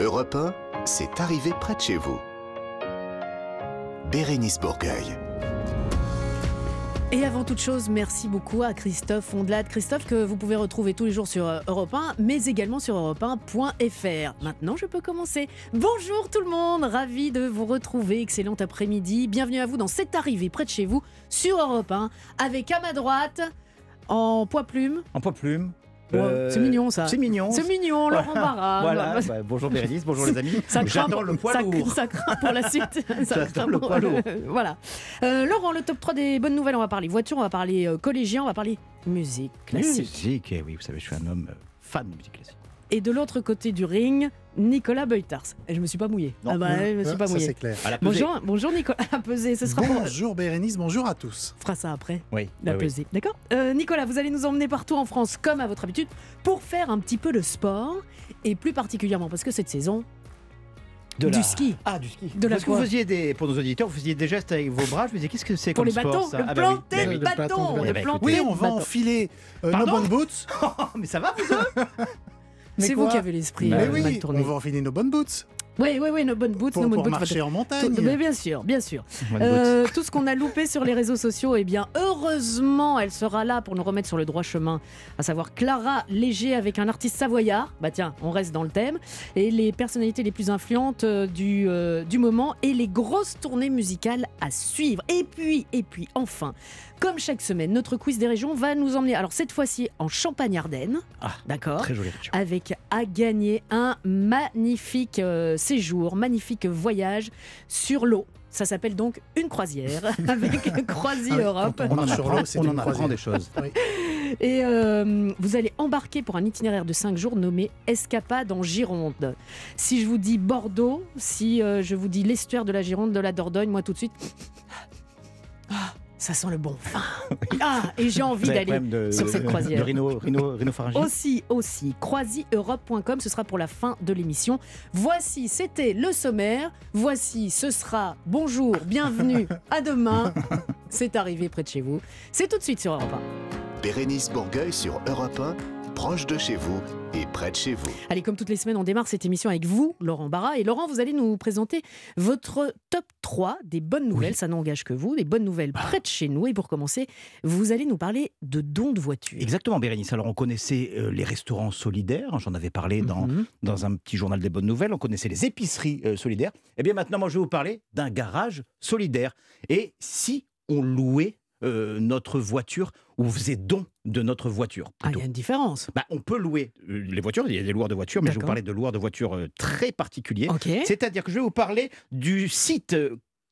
Europe 1, c'est arrivé près de chez vous. Bérénice Bourgueil. Et avant toute chose, merci beaucoup à Christophe Ondelat. Christophe que vous pouvez retrouver tous les jours sur euh, Europe 1, mais également sur europe1.fr. Maintenant, je peux commencer. Bonjour tout le monde, ravi de vous retrouver. Excellent après-midi. Bienvenue à vous dans cette arrivée près de chez vous sur Europe 1, avec à ma droite, en poids plume, En poids plume. Euh, c'est mignon, ça. C'est mignon. c'est mignon, Laurent Voilà. Barra. Voilà. Bah, bonjour Bérénice, bonjour les amis. Ça craint, J'adore le poids ça, lourd. ça craint pour la suite. Ça craint le poids lourd. voilà. Euh, Laurent, le top 3 des bonnes nouvelles, on va parler voiture, on va parler euh, collégien, on va parler musique classique. Musique, eh oui, vous savez, je suis un homme fan de musique classique. Et de l'autre côté du ring, Nicolas Beutars. Et je me suis pas mouillé. Non. ah bah, je me suis pas ça mouillé. c'est clair. La. Bonjour, bonjour Nicolas. Peser, ce sera pour. Bonjour Bérénice, bonjour à tous. On fera ça après, Oui, la oui, oui. pesée. D'accord Euh, Nicolas, vous allez nous emmener partout en France, comme à votre habitude, pour faire un petit peu de sport. Et plus particulièrement parce que cette saison, De du la- ski. Ah, du ski. De la Parce que vous faisiez des, pour nos auditeurs, vous faisiez des gestes avec vos bras. Je me disais, qu'est-ce que c'est Pour comme les sport, bâtons, ça le Ah bah oui, planter bah oui. le bâton, Oui, on va enfiler euh, nos bonnes boots. mais ça va, vous deux C'est vous qui avez l'esprit Mais euh, oui, mal tourné. on va enfiler nos bonnes boots Oui, oui, oui, nos bonnes boots, pour, nos bonnes pour boots. marcher en Tout- montagne. mais bien sûr, bien sûr. Euh, tout ce qu'on a loupé sur les réseaux sociaux, eh bien, heureusement, elle sera là pour nous remettre sur le droit chemin. À savoir Clara Léger avec un artiste savoyard. Bah tiens, on reste dans le thème. Et les personnalités les plus influentes euh, du, euh, du moment et les grosses tournées musicales à suivre. Et puis, et puis, enfin, comme chaque semaine, notre quiz des régions va nous emmener, alors cette fois-ci en Champagne-Ardenne. Ah, D'accord Très jolie région. avec à gagner un magnifique euh, séjour, magnifique voyage sur l'eau. Ça s'appelle donc une croisière avec Croisi Ah Europe. On en apprend, on en apprend des choses. Oui. Et euh, vous allez embarquer pour un itinéraire de 5 jours nommé Escapade en Gironde. Si je vous dis Bordeaux, si euh, je vous dis l'estuaire de la Gironde, de la Dordogne, moi tout de suite. Ah, ça sent le bon vin. Ah, et j'ai envie d'aller de, sur cette croisière. De rhino, rhino, Aussi, aussi, croisieurope.com, ce sera pour la fin de l'émission. Voici, c'était le sommaire. Voici, ce sera bonjour, bienvenue, à demain. C'est arrivé près de chez vous. C'est tout de suite sur Europe 1. Bérénice Bourgueil sur Europe 1, proche de chez vous et près de chez vous. Allez, comme toutes les semaines, on démarre cette émission avec vous, Laurent Barra. Et Laurent, vous allez nous présenter votre top 3 des bonnes nouvelles. Ça n'engage que vous, des bonnes nouvelles près de chez nous. Et pour commencer, vous allez nous parler de dons de voitures. Exactement, Bérénice. Alors, on connaissait euh, les restaurants solidaires. J'en avais parlé dans, Mhm. dans un petit journal des bonnes nouvelles. On connaissait les épiceries euh, solidaires. Eh bien, maintenant, moi, je vais vous parler d'un garage solidaire. Et si on louait euh, notre voiture ou faisait don de notre voiture Ah, il y a une différence. Bah, on peut louer euh, les voitures, il y a des loueurs de voitures, mais je vais vous parler de loueurs de voitures euh, très particuliers. C'est-à-dire que je vais vous parler du site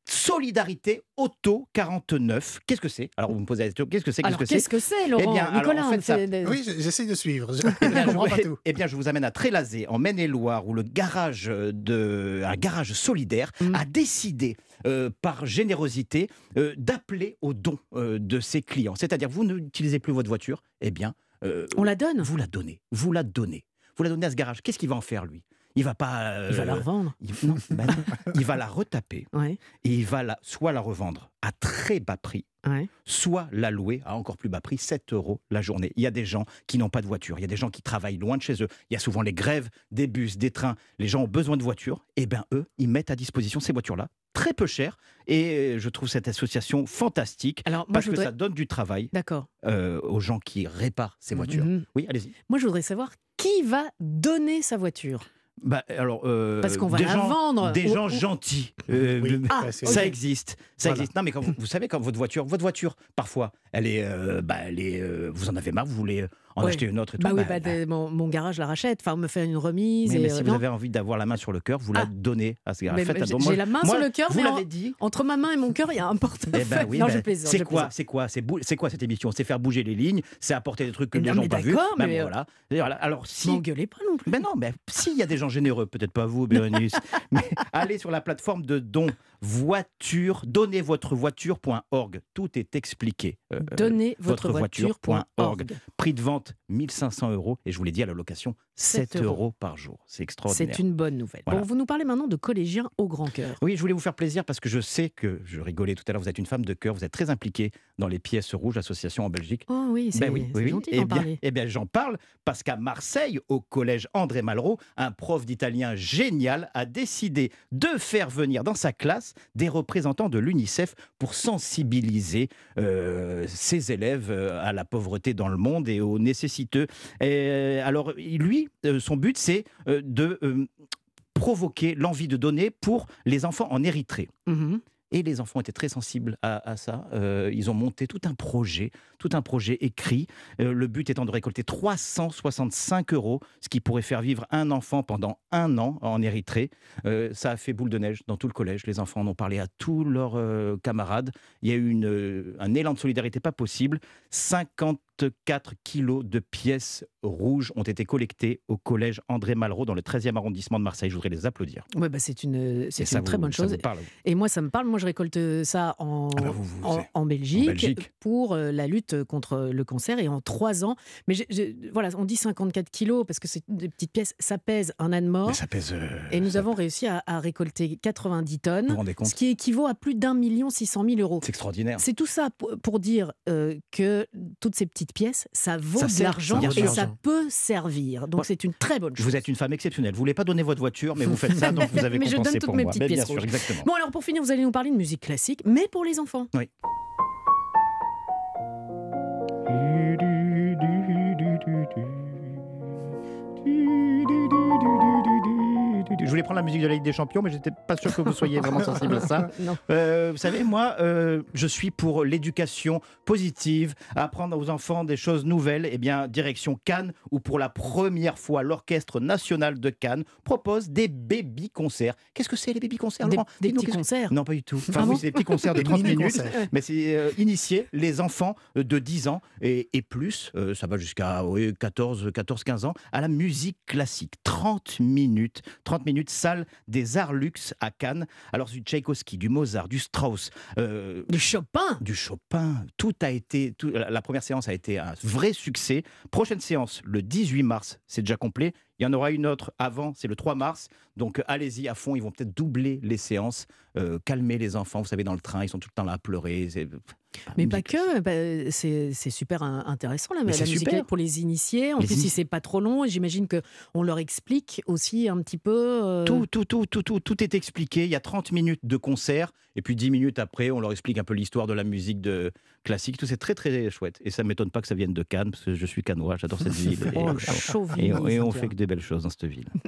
Solidarité Auto 49. Qu'est-ce que c'est? Alors vous me posez la question, qu'est-ce que c'est? Qu'est-ce Alors, que c'est? qu'est-ce que c'est, Laurent? Eh bien, alors, Nicolas, en fait, ça- c'est- Oui, j- j'essaye de suivre. Je Eh bien, je tout. eh bien, je vous amène à Trélazé, en Maine-et-Loire, où le garage de, un garage solidaire Mm. a décidé, euh, par générosité, euh, d'appeler au don euh, de ses clients. C'est-à-dire, vous n'utilisez plus votre voiture, eh bien, euh, On la donne vous la donnez. Vous la donnez. Vous la donnez à ce garage. Qu'est-ce qu'il va en faire, lui? Il va pas. euh, Il va la revendre. il- non, bah non. il va la retaper Ouais, et il va la, soit la revendre à très bas prix, ouais. soit la louer à encore plus bas prix, 7 euros la journée. Il y a des gens qui n'ont pas de voiture, il y a des gens qui travaillent loin de chez eux, il y a souvent les grèves des bus, des trains, les gens ont besoin de voitures, et bien eux, ils mettent à disposition ces voitures-là, très peu chères, et je trouve cette association fantastique, Alors, moi, parce je que voudrais. ça donne du travail D'accord. euh, aux gens qui réparent ces voitures. Mhm. Oui, allez-y. Moi, je voudrais savoir qui va donner sa voiture. Bah, alors, euh, Parce qu'on va des la gens, vendre. Des Ou- gens ou- gentils. euh, Oui. Ah, Ça ok. existe, ça Voilà. existe. Non, mais quand vous, vous savez, quand votre voiture, votre voiture, parfois, elle est, euh, bah, elle est, euh, vous en avez marre, vous voulez euh, en Ouais. acheter une autre et tout. Bah oui, bah, bah, bah, mon, mon garage la rachète. Enfin, on me fait une remise. mais, et, mais euh, si non. vous avez envie d'avoir la main sur le cœur, vous Ah. la donnez à ce. Mais- mais don. j'ai la main moi, sur le cœur, Vous mais en- l'avez dit. Entre ma main et mon cœur, il y a un Eh portefeuille. ben oui, non, ben, je plaisante. c'est quoi, c'est quoi, c'est quoi cette émission? C'est faire bouger les lignes, c'est apporter des trucs que les gens mais n'ont pas vus. Ben mais, euh, voilà. Alors si, M'engueulez pas non plus. Ben non, mais s'il y a des gens généreux, peut-être pas vous, Bérénice, mais allez sur la plateforme de dons voiture, donnezvotrevoiture.org. Tout est expliqué. Euh, Donnez votre voiture.org. Prix de vente 1500 euros et je vous l'ai dit à la location 7 7 euros. par jour. C'est extraordinaire. C'est une bonne nouvelle. Voilà. Bon, vous nous parlez maintenant de collégiens au grand cœur. Oui, je voulais vous faire plaisir parce que je sais que, je rigolais tout à l'heure, vous êtes une femme de cœur, vous êtes très impliquée dans les pièces rouges, association en Belgique. Oh oui, c'est Ben oui, oui, gentil Eh d'en bien, parler. eh bien, j'en parle parce qu'à Marseille, au collège André Malraux, un prof d'italien génial a décidé de faire venir dans sa classe des représentants de l'UNICEF pour sensibiliser euh, ses élèves euh, à la pauvreté dans le monde et aux nécessiteux. Et, alors, lui, euh, son but, c'est euh, de euh, provoquer l'envie de donner pour les enfants en Érythrée. Mhm. Et les enfants étaient très sensibles à, à ça. Euh, ils ont monté tout un projet, tout un projet écrit. Euh, le but étant de récolter 365 euros, ce qui pourrait faire vivre un enfant pendant un an en Érythrée. Euh, ça a fait boule de neige dans tout le collège. Les enfants en ont parlé à tous leurs camarades. Il y a eu une, un élan de solidarité pas possible. 54 kilos de pièces rouges ont été collectés au collège André Malraux dans le 13e arrondissement de Marseille. Je voudrais les applaudir. Ouais, bah, c'est une, c'est une très vous- bonne chose. vous parle Et moi, ça me parle. Moi, je récolte ça en, Ah bah, vous- vous- en, Belgique, Belgique. pour euh, la lutte contre le cancer. Et en trois ans, mais voilà, on dit 54 kilos parce que c'est des petites pièces. Ça pèse un âne mort. Mais ça pèse. euh, Et nous avons réussi à, à récolter 90 Vous tonnes, vous rendez compte ce qui équivaut à plus d'un million six cent mille euros. C'est extraordinaire. C'est tout ça pour, pour dire euh, que toutes ces petites pièces, ça vaut Ça de l'argent et ça peut servir. Donc c'est une très bonne chose. Vous êtes une femme exceptionnelle. Vous voulez pas donner votre voiture, mais vous faites ça, donc vous avez Mais je donne toutes pour mes moi. petites Mais bien pièces sûr, exactement. Bon alors pour finir, vous allez nous parler de musique classique, mais pour les enfants. Oui. Je voulais prendre la musique de la Ligue des Champions, mais j'étais pas sûr que vous soyez vraiment sensible à ça. Euh, vous savez, moi, euh, je suis pour l'éducation positive, apprendre aux enfants des choses nouvelles. Eh bien, direction Cannes, où pour la première fois, l'Orchestre national de Cannes propose des baby-concerts. Qu'est-ce que c'est les baby-concerts, Des, petits concerts. Non, pas du tout. Enfin, Ah oui, c'est des petits concerts de Des 30 minutes. Mais c'est euh, initier les enfants de 10 ans et, et plus, ça va jusqu'à oui, 14, 14, 15 ans, à la musique classique. 30 minutes, 30 minutes, salle des Arts Luxe à Cannes. Alors, du Tchaïkovski, du Mozart, du Strauss, euh, Du Chopin. du Chopin, tout a été. tout- la première séance a été un vrai succès. Prochaine séance, le 18 mars, c'est déjà complet. Il y en aura une autre avant, c'est le 3 mars. Donc euh, allez-y à fond, ils vont peut-être doubler les séances, euh, calmer les enfants. Vous savez, dans le train, ils sont tout le temps là à pleurer. c'est- Mais pas que, bah, c'est super in- intéressant la, Mais la musique super. pour les initiés. En Les plus, si initiés. c'est pas trop long, j'imagine que on leur explique aussi un petit peu. euh, Tout, tout, tout, tout, tout, tout est expliqué. Il y a 30 minutes de concert. Et puis 10 minutes après, on leur explique un peu l'histoire de la musique de classique. Tout c'est très, très chouette. Et ça ne m'étonne pas que ça vienne de Cannes, parce que je suis cannois, j'adore cette ville. Et, Oh, et- et on fait que des belles choses dans cette ville.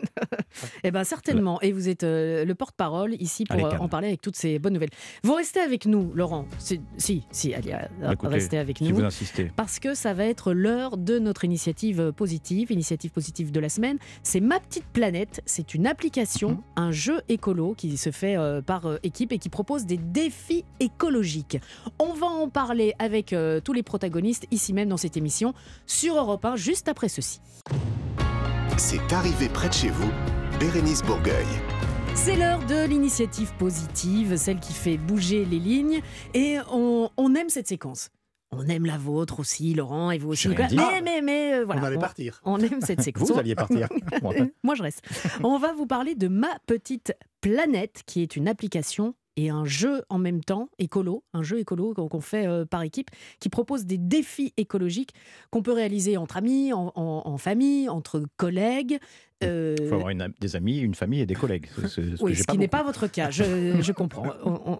Eh bien, certainement. Et vous êtes euh, le porte-parole ici pour euh, en parler avec toutes ces bonnes nouvelles. Vous restez avec nous, Laurent. Si, si, allez, euh, Écoutez, restez avec Si nous. vous insistez. Parce que ça va être l'heure de notre initiative positive, initiative positive de la semaine. C'est Ma Petite Planète. C'est une application, Mhm. un jeu écolo qui se fait euh, par équipe et qui propose des défis écologiques. On va en parler avec tous les protagonistes ici même dans cette émission sur Europe 1, juste après ceci. C'est arrivé près de chez vous, Bérénice Bourgueil. C'est l'heure de l'initiative positive, celle qui fait bouger les lignes. Et on, on aime cette séquence. On aime la vôtre aussi, Laurent, et vous aussi. Nicolas. dit. Mais, mais, mais, euh, voilà. On allait on- partir. On aime cette séquence. Vous alliez partir. Moi. Moi, je reste. On va vous parler de Ma Petite Planète, qui est une application et un jeu en même temps, écolo, un jeu écolo qu'on fait euh, par équipe, qui propose des défis écologiques qu'on peut réaliser entre amis, en famille, entre collègues. Euh, Il faut avoir une am- des amis, une famille et des collègues. Ce oui, ce qui n'est pas votre cas, je, je comprends.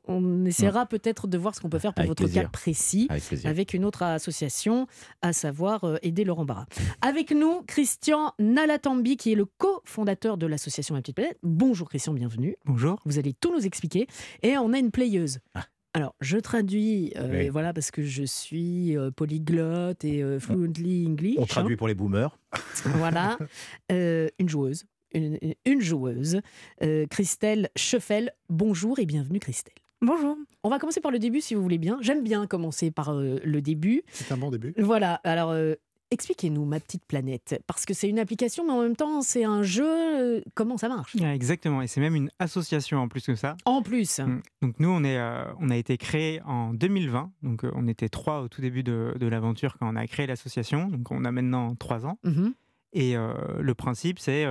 On, essaiera peut-être de voir ce qu'on peut faire pour Avec votre plaisir. cas précis avec une autre association, à savoir euh, Aider Laurent Barra. Avec nous, Christian Nalatambi, qui est le cofondateur de l'association Ma Petite Planète. Bonjour Christian, bienvenue. Bonjour. Vous allez tout nous expliquer. Et on a une playeuse. Ah. Alors, je traduis, euh, Oui. voilà, parce que je suis euh, polyglotte et euh, fluently English. On hein. traduit pour les boomers. Voilà, Euh, une joueuse. Une, une joueuse, euh, Christelle Scheffel. Bonjour et bienvenue Christelle. Bonjour. On va commencer par le début si vous voulez bien. J'aime bien commencer par euh, le début. C'est un bon début. Voilà, alors euh, expliquez-nous ma petite planète, parce que c'est une application, mais en même temps c'est un jeu. euh, comment ça marche? Ah, Exactement, et c'est même une association en plus que ça. En plus, Mm. Donc nous, on, est, euh, on a été créé en 2020, donc euh, on était trois au tout début de, de l'aventure quand on a créé l'association, donc on a maintenant trois ans. Mhm. Et euh, le principe, c'est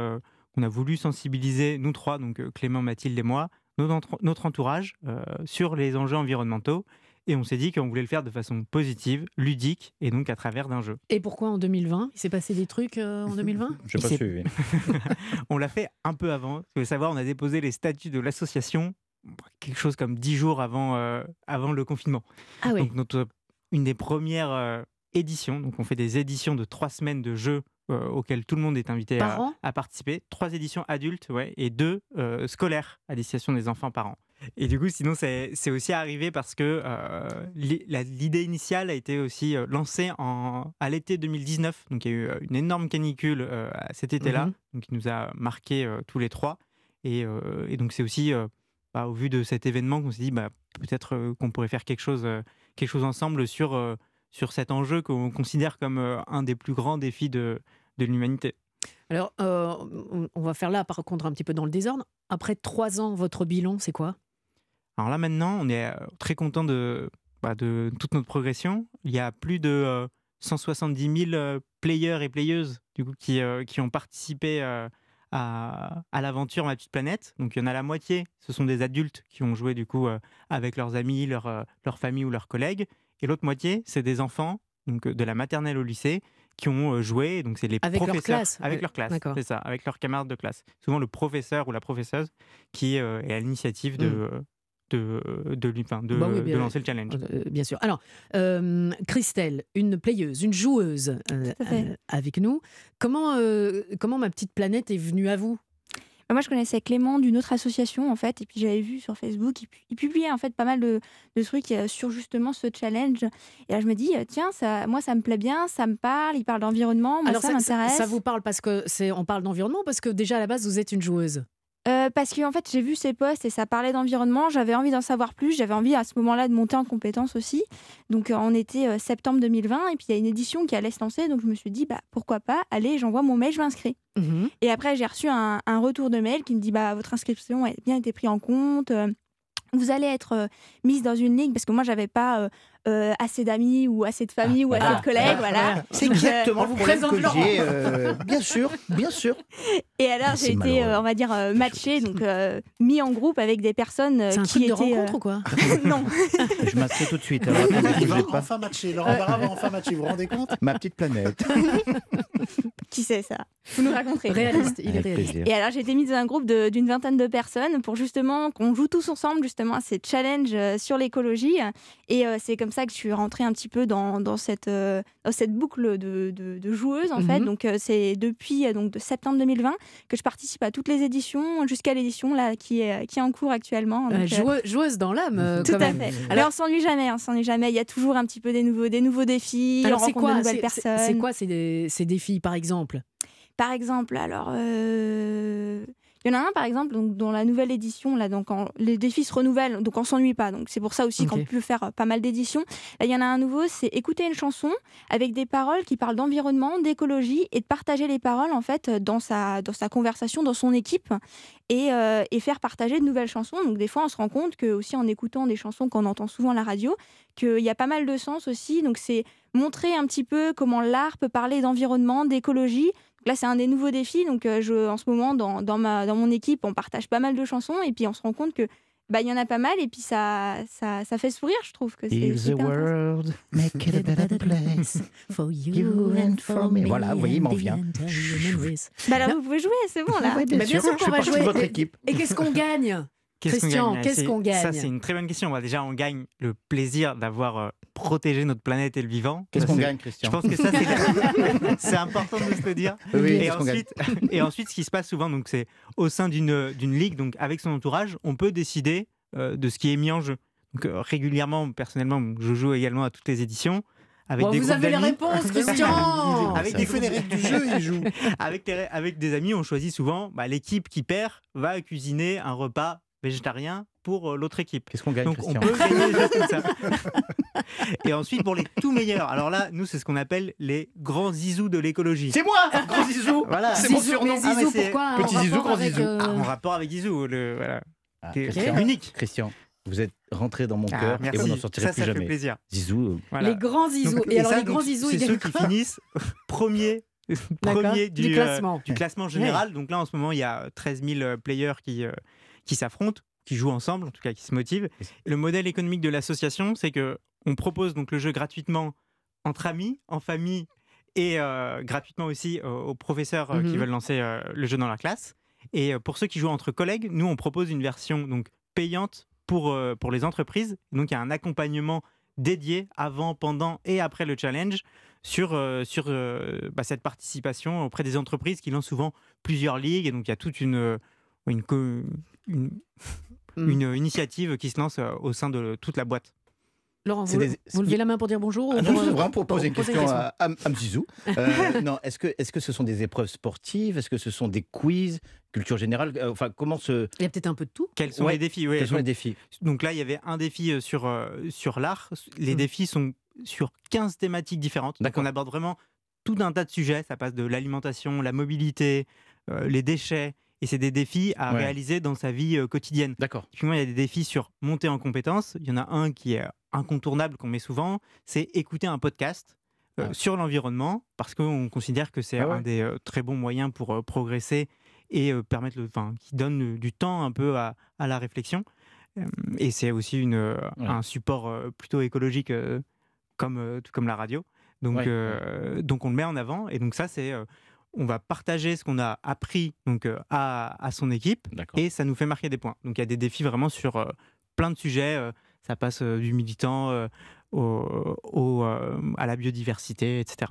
qu'on a voulu sensibiliser, nous trois, donc Clément, Mathilde et moi, notre, entourage, sur les enjeux environnementaux. Et on s'est dit qu'on voulait le faire de façon positive, ludique, et donc à travers d'un jeu. Et pourquoi en 2020 Il s'est passé des trucs euh, en 2020 Je n'ai pas C'est- suivi. On l'a fait un peu avant. Vous savoir, on a déposé les statuts de l'association quelque chose comme dix jours avant, euh, avant le confinement. Ah oui. Donc notre, une des premières euh, éditions, donc on fait des éditions de trois semaines de jeux euh, auxquelles tout le monde est invité Par à, an? à participer. Trois éditions adultes ouais, et deux euh, scolaires à destination des enfants par an. Et du coup, sinon, c'est aussi arrivé parce que euh, l'idée initiale a été aussi euh, lancée en, à l'été 2019. Donc, il y a eu euh, une énorme canicule euh, cet été-là, Mhm. donc qui nous a marqué euh, tous les trois. Et, et donc, c'est aussi bah, au vu de cet événement qu'on s'est dit bah, peut-être qu'on pourrait faire quelque chose, quelque chose ensemble sur, sur cet enjeu qu'on considère comme un des plus grands défis de, de l'humanité. Alors, on va faire là, par contre, un petit peu dans le désordre. Après trois ans, votre bilan, c'est quoi? Alors là maintenant, on est euh, très content de, bah, de toute notre progression. Il y a plus de euh, 170 000 euh, players et playeuses du coup, qui, euh, qui ont participé euh, à, à l'aventure Ma Petite Planète. Donc il y en a la moitié, ce sont des adultes qui ont joué du coup euh, avec leurs amis, leur, euh, leur famille ou leurs collègues. Et l'autre moitié, c'est des enfants, donc euh, de la maternelle au lycée, qui ont euh, joué. Donc c'est les Avec leur professeurs classe, avec leur classe, c'est ça, avec leurs camarades de classe. Souvent le professeur ou la professeuse qui euh, est à l'initiative de, Mm. De, enfin, de, Bah oui, de bien- lancer le challenge. Euh, Bien sûr. Alors, euh, Christelle, une playeuse, une joueuse euh, euh, avec nous. Comment, euh, comment ma petite planète est venue à vous? Bah, Moi, je connaissais Clément d'une autre association, en fait, et puis j'avais vu sur Facebook, il, pu- il publiait en fait pas mal de, de trucs euh, sur justement ce challenge. Et là, je me dis, euh, tiens, ça, moi, ça me plaît bien, ça me parle, il parle d'environnement, moi, Alors, ça ça, ça- m'intéresse. ça vous parle parce que c'est on parle d'environnement parce que déjà à la base vous êtes une joueuse? Euh, parce que en fait, j'ai vu ces posts et ça parlait d'environnement. J'avais envie d'en savoir plus. J'avais envie à ce moment-là de monter en compétence aussi. Donc, euh, on était euh, septembre 2020 et puis il y a une édition qui allait se lancer. Donc, je me suis dit, bah pourquoi pas Allez, j'envoie mon mail, je m'inscris. Mhm. Et après, j'ai reçu un, un retour de mail qui me dit bah votre inscription a bien été prise en compte. vous allez être euh, mise dans une ligue parce que moi j'avais pas euh, euh, assez d'amis ou assez de famille ou assez voilà. de collègues, voilà. C'est euh, exactement vous présente que j'ai. euh, bien sûr, bien sûr. Et alors Ah, j'ai été, euh, on va dire, euh, matchée, donc euh, mis en groupe avec des personnes euh, un qui truc de étaient. euh, rencontre ou quoi non, Je m'inscris tout de suite. Alors, Il va pas. enfin matcher. Laurent Barra va enfin matcher. Vous vous rendez compte Ma petite planète. qui c'est ça Vous nous raconterez. Réaliste, il est réaliste. plaisir. Et alors j'ai été mise dans un groupe de- d'une vingtaine de personnes pour justement qu'on joue tous ensemble justement à ces challenges sur l'écologie. Et euh, c'est comme ça que je suis rentrée un petit peu dans, dans, cette, euh, dans cette boucle de, de, de joueuses en fait. Mhm. Donc euh, c'est depuis euh, donc, de septembre 2020 que je participe à toutes les éditions jusqu'à l'édition là qui est, qui est en cours actuellement. Donc, joueuse dans l'âme. tout quand à même. fait. Alors- Alors on s'ennuie jamais, on s'ennuie jamais. Il y a toujours un petit peu des nouveaux, des nouveaux défis. Alors on c'est rencontre quoi de nouvelles c'est- c'est- personnes. C'est quoi ces, ces défis par exemple? Par exemple, alors, euh, il y en a un par exemple, donc, dans la nouvelle édition, là, donc en- les défis se renouvellent, donc on s'ennuie pas. Donc c'est pour ça aussi Ok. qu'on peut faire euh, pas mal d'éditions. Là, il y en a un nouveau, c'est écouter une chanson avec des paroles qui parlent d'environnement, d'écologie et de partager les paroles en fait dans sa dans sa conversation, dans son équipe et, euh, et faire partager de nouvelles chansons. Donc des fois, on se rend compte que aussi en écoutant des chansons qu'on entend souvent à la radio, qu'il y a pas mal de sens aussi. Donc c'est montrer un petit peu comment l'art peut parler d'environnement, d'écologie. Donc Là, c'est un des nouveaux défis. Donc, euh, je, en ce moment, dans, dans, ma, dans mon équipe, on partage pas mal de chansons et puis on se rend compte que bah, il y en a pas mal et puis ça, ça, ça fait sourire, je trouve que c'est the world, make it a better place. For You and for me. Voilà, vous voyez, il m'en vient. Bah là, vous pouvez jouer, c'est bon là. Ouais, bien Bah, bien sûr, sûr qu'on va jouer. votre équipe. Et qu'est-ce qu'on gagne? Qu'est-ce qu'on Christian, gagne? qu'est-ce C'est- qu'on gagne? Ça, c'est une très bonne question. Bah, déjà, on gagne le plaisir d'avoir euh, protégé notre planète et le vivant. Qu'est-ce qu'on gagne, Je Christian pense que ça, c'est c'est important de se le dire. Oui, et, ensuite, et ensuite, ce qui se passe souvent, donc, c'est au sein d'une d'une ligue, donc avec son entourage, on peut décider euh, de ce qui est mis en jeu. Donc, euh, régulièrement, personnellement, je joue également à toutes les éditions. Avec Bon, des Vous avez les réponses, Christian Avec des règles du jeu, il joue. avec, des, avec des amis, on choisit souvent bah, l'équipe qui perd va cuisiner un repas végétarien pour euh, l'autre équipe. Qu'est-ce qu'on gagne, Donc on Christian peut gagner des choses comme ça. Et ensuite pour les tout meilleurs, alors là nous c'est ce qu'on appelle les grands zizous de l'écologie. C'est moi, gros Zizou. Voilà. c'est mon Zizou, surnom. mais Ah, mais Zizou, pourquoi petit en Zizou, grand Zizou. euh, Ah, en rapport avec Zizou, le voilà, Ah, qui est Christian, unique. Christian, vous êtes rentré dans mon Ah, cœur et vous n'en sortirez ça, plus ça fait jamais. plaisir. Zizou, euh, Voilà. Les grands zizous. Et alors ça, les grands zizous, c'est ceux qui finissent premier D'accord. premier Du du, euh, classement. du classement général. Donc là, en ce moment, il y a 13 000 players qui, euh, qui s'affrontent, qui jouent ensemble, en tout cas qui se motivent. Et le modèle économique de l'association, c'est que on propose donc le jeu gratuitement entre amis, en famille et euh, gratuitement aussi aux, aux professeurs euh, qui Mhm. veulent lancer euh, le jeu dans leur classe. Et euh, pour ceux qui jouent entre collègues, nous, on propose une version donc payante pour, euh, pour les entreprises. Donc il y a un accompagnement dédié avant, pendant et après le challenge sur, euh, sur euh, bah, cette participation auprès des entreprises qui lancent souvent plusieurs ligues. Et donc il y a toute une, euh, une, co- une, Mm. une initiative qui se lance euh, au sein de toute la boîte. Laurent, vous, des- vous levez la main pour dire bonjour Ah ou non, pour- c'est vraiment pour poser une question à, à, à Mzizou. Euh, non, est-ce que, est-ce que ce sont des épreuves sportives? Est-ce que ce sont des quiz? Culture générale? Euh, Enfin, comment se. Il y a peut-être un peu de tout. Quels sont Ouais. les défis? Ouais, Quels sont les donc- défis? Donc là, il y avait un défi euh, sur, euh, sur l'art. Les Mm. défis sont sur 15 thématiques différentes. Donc on aborde vraiment tout un tas de sujets. Ça passe de l'alimentation, la mobilité, euh, les déchets. Et c'est des défis à Ouais. réaliser dans sa vie euh, quotidienne. D'accord. Typiquement, il y a des défis sur monter en compétences. Il y en a un qui est incontournable, qu'on met souvent, c'est écouter un podcast euh, sur l'environnement, parce qu'on considère que c'est Ah ouais. un des euh, très bons moyens pour euh, progresser et euh, permettre, le, enfin, qui donne euh, du temps un peu à, à la réflexion. Euh, et c'est aussi une, euh, Ouais. un support euh, plutôt écologique, euh, comme, euh, tout comme la radio. Donc, euh, donc on le met en avant. Et donc ça, c'est... on va partager ce qu'on a appris donc, euh, à, à son équipe et ça nous fait marquer des points. Donc il y a des défis vraiment sur euh, plein de sujets. euh, ça passe du militant au, au, à la biodiversité, etc.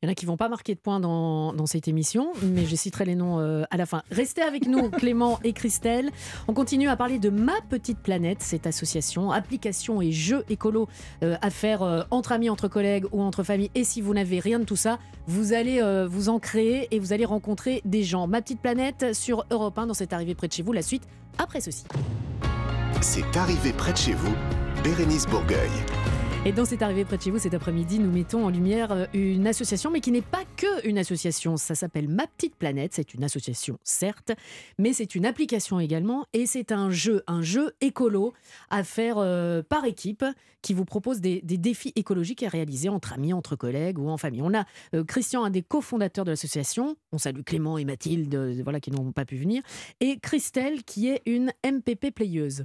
Il y en a qui vont pas marquer de points dans, dans cette émission, mais je citerai les noms euh, à la fin. Restez avec nous, Clément et Christelle. On continue à parler de Ma Petite Planète, cette association, application et jeux écolo euh, à faire euh, entre amis, entre collègues ou entre familles. Et si vous n'avez rien de tout ça, vous allez euh, vous en créer et vous allez rencontrer des gens. Ma Petite Planète sur Europe 1 dans cette arrivée près de chez vous. La suite après ceci. C'est arrivé près de chez vous, Bérénice Bourgueil. Et dans cette arrivée près de chez vous cet après-midi, nous mettons en lumière euh, une association, mais qui n'est pas que une association. Ça s'appelle Ma Petite Planète. C'est une association, certes, mais c'est une application également. Et c'est un jeu, un jeu écolo à faire euh, par équipe qui vous propose des, défis écologiques à réaliser entre amis, entre collègues ou en famille. On a euh, Christian, un des cofondateurs de l'association. On salue Clément et Mathilde, voilà, qui n'ont pas pu venir. Et Christelle, qui est une MPP playeuse.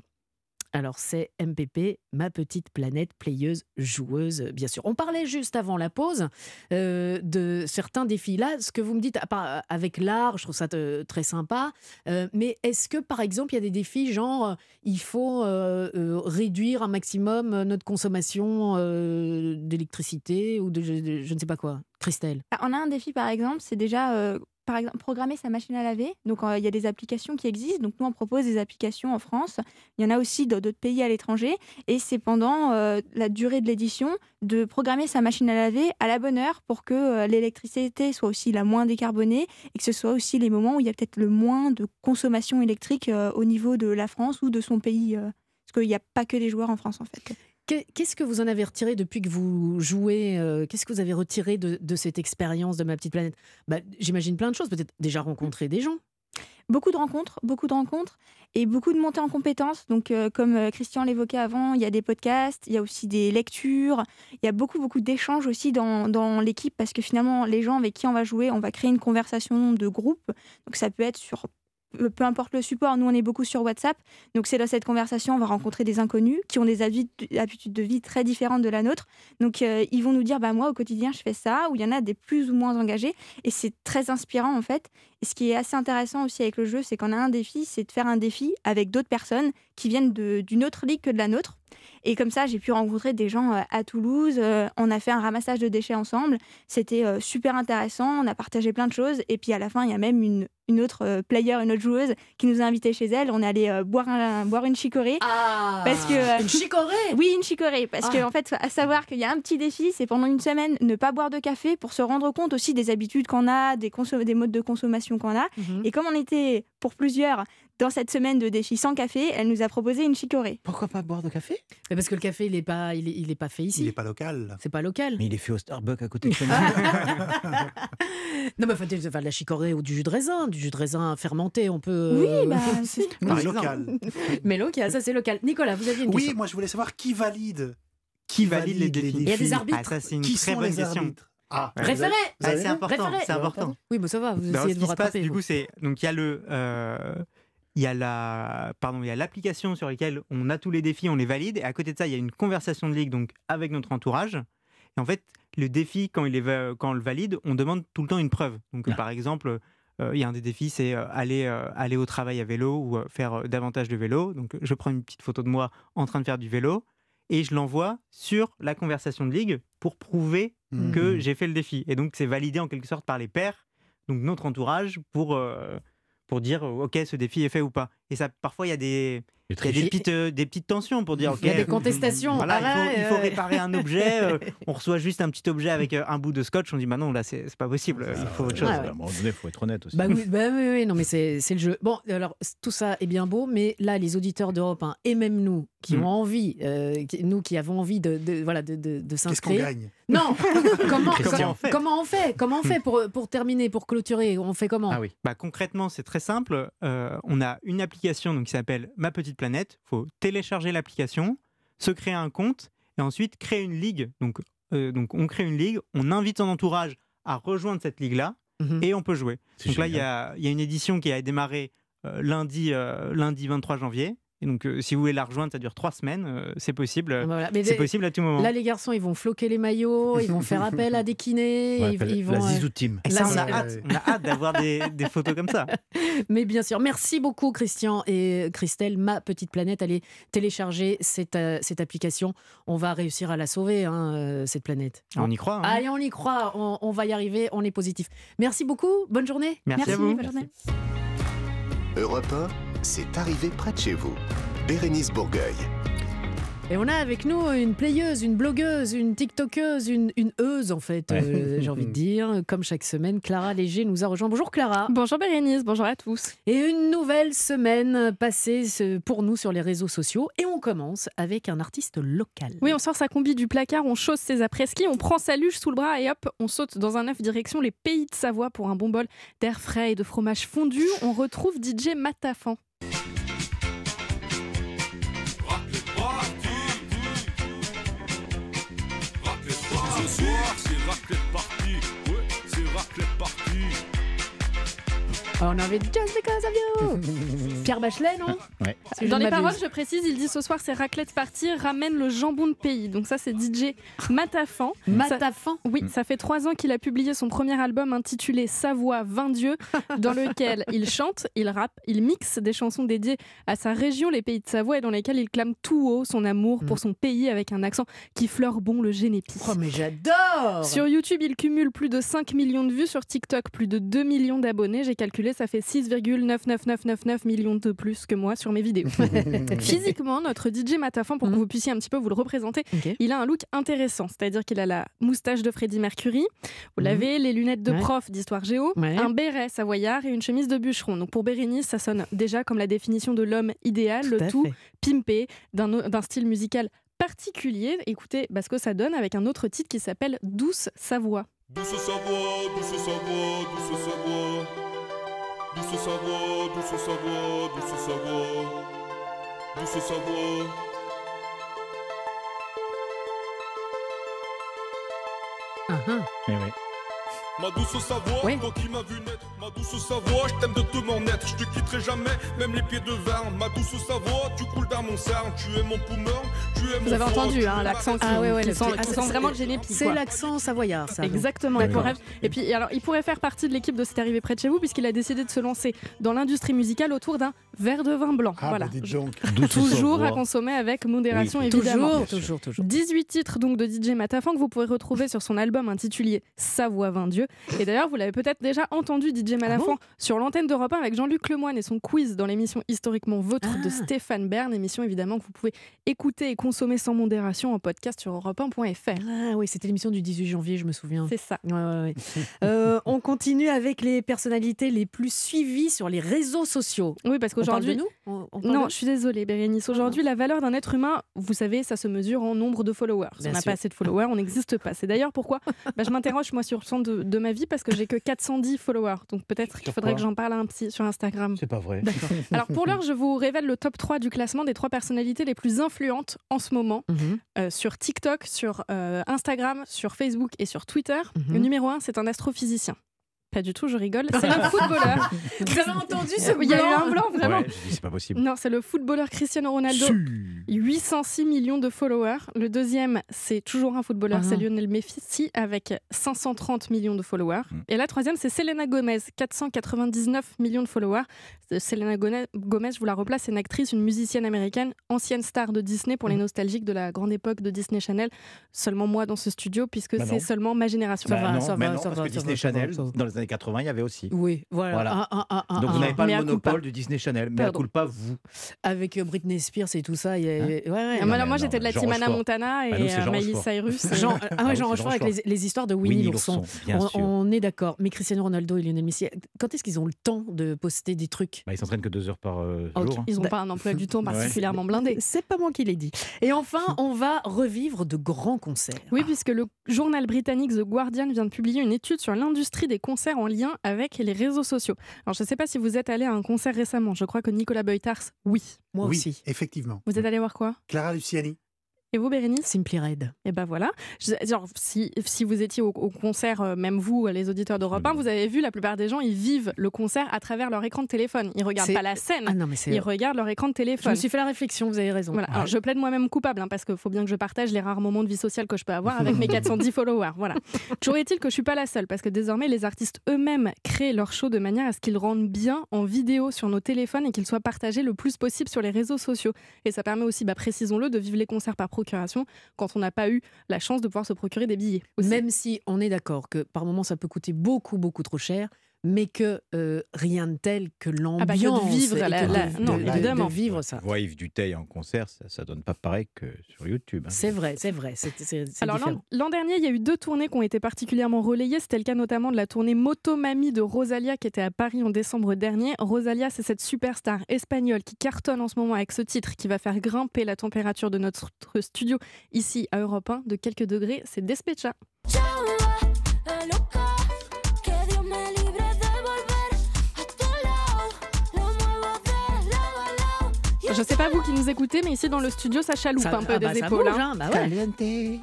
Alors c'est MPP, ma petite planète playeuse, joueuse, bien sûr. On parlait juste avant la pause euh, de certains défis. Là, ce que vous me dites part- avec l'art, je trouve ça euh, très sympa. Euh, mais est-ce que, par exemple, il y a des défis genre, euh, il faut euh, euh, réduire un maximum euh, notre consommation euh, d'électricité ou de, de- je ne sais pas quoi? Christelle Ah, On a un défi par exemple, c'est déjà euh, par exemple programmer sa machine à laver. Donc euh, il y a des applications qui existent. Donc nous on propose des applications en France. Il y en a aussi dans d'autres pays à l'étranger. Et c'est pendant euh, la durée de l'édition de programmer sa machine à laver à la bonne heure pour que euh, l'électricité soit aussi la moins décarbonée et que ce soit aussi les moments où il y a peut-être le moins de consommation électrique au niveau de la France ou de son pays. parce qu'il n'y a pas que des joueurs en France en fait. Qu'est- Qu'est-ce que vous en avez retiré depuis que vous jouez euh, Qu'est-ce que vous avez retiré de, cette expérience de ma petite planète? Bah, J'imagine plein de choses, peut-être déjà rencontrer des gens. beaucoup de rencontres, beaucoup de rencontres et beaucoup de montées en compétences. Donc, euh, comme euh, Christian l'évoquait avant, il y a des podcasts, il y a aussi des lectures, il y a beaucoup, beaucoup d'échanges aussi dans l'équipe parce que finalement, les gens avec qui on va jouer, on va créer une conversation de groupe. Donc, ça peut être sur peu importe le support, nous on est beaucoup sur WhatsApp, donc c'est dans cette conversation on va rencontrer des inconnus qui ont des habi- habitudes de vie très différentes de la nôtre, donc euh, ils vont nous dire bah moi au quotidien je fais ça, ou il y en a des plus ou moins engagés, et c'est très inspirant en fait, et ce qui est assez intéressant aussi avec le jeu, c'est qu'on a un défi, c'est de faire un défi avec d'autres personnes qui viennent d'une autre ligue que de la nôtre. Et comme ça, j'ai pu rencontrer des gens euh, à Toulouse. euh, on a fait un ramassage de déchets ensemble. C'était euh, super intéressant. On a partagé plein de choses. Et puis à la fin, il y a même une, une autre player, une autre joueuse qui nous a invités chez elle. On est allé euh, boire, un- boire une chicorée. Ah Parce que, euh, Une chicorée? Oui, une chicorée. Parce Ah. qu'en en fait, à savoir qu'il y a un petit défi, c'est pendant une semaine ne pas boire de café pour se rendre compte aussi des habitudes qu'on a, des modes de consommation qu'on a. Mhm. Et comme on était pour plusieurs dans cette semaine de défi sans café, elle nous a proposé une chicorée. Pourquoi pas boire de café? Mais Parce que le café, il n'est pas, il est, il est pas fait Il ici. n'est pas local. C'est pas local. Mais il est fait au Starbucks à côté de chez nous. Non, mais faut faire de la chicorée ou du jus de raisin, du jus de raisin fermenté, on peut. Oui, euh, bah, c'est- Mais local. Mais local, ça c'est local. Nicolas, vous aviez une Oui, question. moi je voulais savoir qui valide. Qui valide les défis Il y a des arbitres. Ah, ça, c'est une Qui très sont bonne les question. arbitres? Ah, Référé Ah, c'est important. C'est important. Oui, mais ça va, vous Ben, essayez ce de qui vous se passe, rattraper. du coup, c'est donc il y a le, euh, il y a la, pardon, il y a l'application sur laquelle on a tous les défis, on les valide, et à côté de ça, il y a une conversation de ligue donc avec notre entourage. Et en fait, le défi quand il est quand on le valide, on demande tout le temps une preuve. Donc, Ah. par exemple. euh, il y a un des défis, c'est euh, aller, euh, aller au travail à vélo ou faire davantage de vélo. Donc, je prends une petite photo de moi en train de faire du vélo et je l'envoie sur la conversation de ligue pour prouver Hmm. que j'ai fait le défi. Et donc, c'est validé en quelque sorte par les pairs, donc notre entourage, pour, pour dire, OK, ce défi est fait ou pas. Et ça, parfois, il y a des, il y a des, petites, euh, des petites tensions pour dire, OK, Il y a des contestations. voilà, Ah il, faut, il réparer un objet, euh, on reçoit juste un petit objet avec euh, un bout de scotch, on dit, bah non, là, c'est pas possible, il faut autre chose. Ouais, À un moment donné, il faut être honnête aussi. Bah oui, bah oui, oui, non, mais c'est c'est le jeu. Bon, alors, tout ça est bien beau, mais là, les auditeurs d'Europe 1 et même nous, qui Mm. ont envie, euh, qui- nous qui avons envie de, de- voilà, de, de, de Qu'est-ce qu'on s'inscrire. gagne? Non comment, Comment on fait? comment on fait? Comment on fait pour, pour terminer, pour clôturer? On fait comment? Ah oui. Bah, concrètement, c'est très simple. Euh, on a une application donc, qui s'appelle Ma Petite Planète. Il faut télécharger l'application, se créer un compte et ensuite créer une ligue. Donc, euh, donc on crée une ligue, on invite son entourage à rejoindre cette ligue-là Mhm. et on peut jouer. Donc là, il y a, y a une édition qui a démarré euh, lundi, euh, lundi 23 janvier. Et donc, euh, si vous voulez la rejoindre, ça dure trois semaines. euh, c'est possible. Voilà. Mais C'est possible à tout moment. Là, les garçons, ils vont floquer les maillots, ils vont faire appel à des kinés, On ils, ils la vont. euh, Zizou Team. Et ça, Là, on a hâte, on a hâte d'avoir des, des photos comme ça. Mais bien sûr, merci beaucoup Christian et Christelle, ma petite planète. Allez télécharger cette, euh, cette application. On va réussir à la sauver, hein, cette planète. On y croit. hein. Allez, on y croit, on, on va y arriver, on est positif. Merci beaucoup, bonne journée. Merci à vous. bonne journée. Europe 1, c'est arrivé près de chez vous. Bérénice Bourgueil. Et on a avec nous une playeuse, une blogueuse, une tiktokeuse, une, une euse en fait, euh, j'ai envie de dire. Comme chaque semaine, Clara Léger nous a rejoint. Bonjour Clara. Bonjour Bérénice, bonjour à tous. Et une nouvelle semaine passée pour nous sur les réseaux sociaux. Et on commence avec un artiste local. Oui, on sort sa combi du placard, on chausse ses après-ski, on prend sa luge sous le bras et hop, on saute dans un œuf direction les pays de Savoie pour un bon bol d'air frais et de fromage fondu. On retrouve DJ Matafan. On a envie de Just Because of You Pierre Bachelet, non Ouais. Si je Dans les paroles, je précise, il dit ce soir c'est raclette party, ramène le jambon de pays. Donc ça c'est DJ Matafan. Ça- Matafan Oui, ça fait trois ans qu'il a publié son premier album intitulé Savoie, Vin Dieu, dans lequel il chante, il rappe, il mixe des chansons dédiées à sa région, les pays de Savoie, et dans lesquelles il clame tout haut son amour pour son pays avec un accent qui fleure bon le génépi. Oh, mais j'adore Sur YouTube, il cumule plus de 5 millions de vues, sur TikTok plus de 2 millions d'abonnés. J'ai calculé, ça fait 6,99999 millions de plus que moi sur mes vidéos. Physiquement, notre DJ Matafan, pour que Mhm. vous puissiez un petit peu vous le représenter, il a un look intéressant, c'est-à-dire qu'il a la moustache de Freddie Mercury, vous Mhm. l'avez, les lunettes de Ouais. prof d'histoire géo, Ouais. un béret savoyard et une chemise de bûcheron. Donc pour Bérénice, ça sonne déjà comme la définition de l'homme idéal, Tout le tout fait. pimpé d'un style musical particulier. Écoutez bah, ce que ça donne avec un autre titre qui s'appelle Douce Savoie. Douce Savoie, douce Savoie, douce Savoie. Douce Savoie, douce Savoie, douce Savoie. Douce Savoie. Ah, ah. Eh oui. Ma douce Savoie, Oui. toi qui m'as vu naître, ma douce Savoie, je t'aime de tout mon être, je te quitterai jamais, même les pieds de verre. Ma douce Savoie, tu coules dans mon sein, tu es mon poumon, tu es mon Vous avez entendu hein, l'accent qui, Ah ouais, ouais, qui sent, ah, sent c'est- vraiment le. C'est l'accent savoyard, ça. Exactement. il D'accord. pourrait- Et puis, alors, il pourrait faire partie de l'équipe de C'est arrivé près de chez vous, puisqu'il a décidé de se lancer dans l'industrie musicale autour d'un verre de vin blanc. Ah, voilà. bah, Toujours à consommer avec modération, Oui, évidemment. Toujours, toujours, toujours. 18 titres donc de DJ Matafan que vous pourrez retrouver sur son album intitulé Savoie 20 Dieu. Et d'ailleurs, vous l'avez peut-être déjà entendu DJ Matafan sur l'antenne d'Europe 1 avec Jean-Luc Lemoyne et son quiz dans l'émission Historiquement Vôtre Ah. de Stéphane Bern, émission évidemment que vous pouvez écouter et consommer sans modération en podcast sur europe1.fr. Ah oui, c'était l'émission du 18 janvier, je me souviens. C'est ça. Ouais, ouais, ouais. Euh, on continue avec les personnalités les plus suivies sur les réseaux sociaux. Oui, parce aujourd'hui. de nous? On- Non, je suis désolée, Bérénice. Aujourd'hui, la valeur d'un être humain, vous savez, ça se mesure en nombre de followers. Bien on n'a pas assez de followers, on n'existe pas. C'est d'ailleurs pourquoi bah, je m'interroge, moi, sur le sens de, de ma vie, parce que j'ai que 410 followers. Donc peut-être qu'il faudrait que j'en parle un petit sur Instagram. C'est pas vrai. Alors pour l'heure, je vous révèle le top 3 du classement des trois personnalités les plus influentes en ce moment Mhm. euh, sur TikTok, sur euh, Instagram, sur Facebook et sur Twitter. Mhm. Le numéro 1, c'est un astrophysicien. Pas du tout, je rigole. C'est le footballeur. Vous avez entendu ce Il y a eu un blanc, vraiment. Ouais, je dis, c'est pas possible. Non, c'est le footballeur Cristiano Ronaldo. 806 millions de followers. Le deuxième, c'est toujours un footballeur, Ah. c'est Lionel Messi avec 530 millions de followers. Mm. Et la troisième, c'est Selena Gomez, 499 millions de followers. Euh, Selena Gomez, je vous la replace, c'est une actrice, une musicienne américaine, ancienne star de Disney pour les Mm. nostalgiques de la grande époque de Disney Channel. Seulement moi dans ce studio, puisque Bah c'est seulement ma génération. Ça Bah va, non, ça mais va, non, ça parce va, que ça Disney va, ça va, Channel, ça va. dans les années 80, il y avait aussi. Oui, voilà. Voilà. Ah, Donc vous n'avez pas le à monopole pas. du Disney Channel, mais à Pardon. coup pas vous. Avec euh, Britney Spears et tout ça. il y a- ouais, ouais. Ah, non, moi, j'étais de la Jean team Rochefort. Montana et Bah, nous, c'est euh, Jean Miley. Cyrus. et- Jean, ah ouais, oui, Jean Rochefort avec les, les histoires de Winnie, Winnie l'ourson. On, est d'accord. Mais Cristiano Ronaldo et Lionel Messi, quand est-ce qu'ils ont le temps de poster des trucs? Bah, ils s'entraînent que deux heures par euh, Oh, jour. hein. Ils n'ont pas un emploi du temps particulièrement blindé. C'est pas moi qui l'ai dit. Et enfin, on va revivre de grands concerts. Oui, puisque le journal britannique The Guardian vient de publier une étude sur l'industrie des concerts en lien avec les réseaux sociaux. Alors, je ne sais pas si vous êtes allé à un concert récemment. Je crois que Nicolas Beutars, oui. Moi oui, aussi. effectivement. Vous êtes allé voir quoi? Clara Luciani. Et vous, Bérénice? Simply Red. Et ben voilà. Je- genre, si, si vous étiez au, au concert, euh, même vous, les auditeurs d'Europe 1, vous avez vu, la plupart des gens, ils vivent le concert à travers leur écran de téléphone. Ils regardent pas la scène, Ah non, mais ils regardent leur écran de Je téléphone. me suis fait la réflexion, vous avez raison. Voilà. Alors, je plaide moi-même coupable, hein, parce qu'il faut bien que je partage les rares moments de vie sociale que je peux avoir avec mes 410 followers. Voilà. Toujours est-il que je suis pas la seule, parce que désormais, les artistes eux-mêmes créent leur show de manière à ce qu'ils rendent bien en vidéo sur nos téléphones et qu'ils soient partagés le plus possible sur les réseaux sociaux. Et ça permet aussi, bah, précisons-le, de vivre les concerts par procuration quand on n'a pas eu la chance de pouvoir se procurer des billets. Même si on est d'accord que par moment ça peut coûter beaucoup, beaucoup trop cher, mais que euh, rien de tel que l'ambiance. Ah bah, vivre la- la- de- non, de- évidemment. de vivre ça. Voir Yves Duteil en concert, ça, ça donne pas pareil que sur YouTube. hein. C'est vrai, c'est vrai. C'est c'est- c'est Alors différent. l'an l'an dernier, il y a eu deux tournées qui ont été particulièrement relayées. C'était le cas notamment de la tournée Motomami de Rosalia qui était à Paris en décembre dernier. Rosalia, c'est cette superstar espagnole qui cartonne en ce moment avec ce titre qui va faire grimper la température de notre studio ici à Europe 1 de quelques degrés. C'est Despecha. Eh, Je sais pas vous qui nous écoutez, mais ici dans le studio, ça chaloupe Ça- un peu ah des bah, ça épaules. bouge, hein. hein, bah ouais.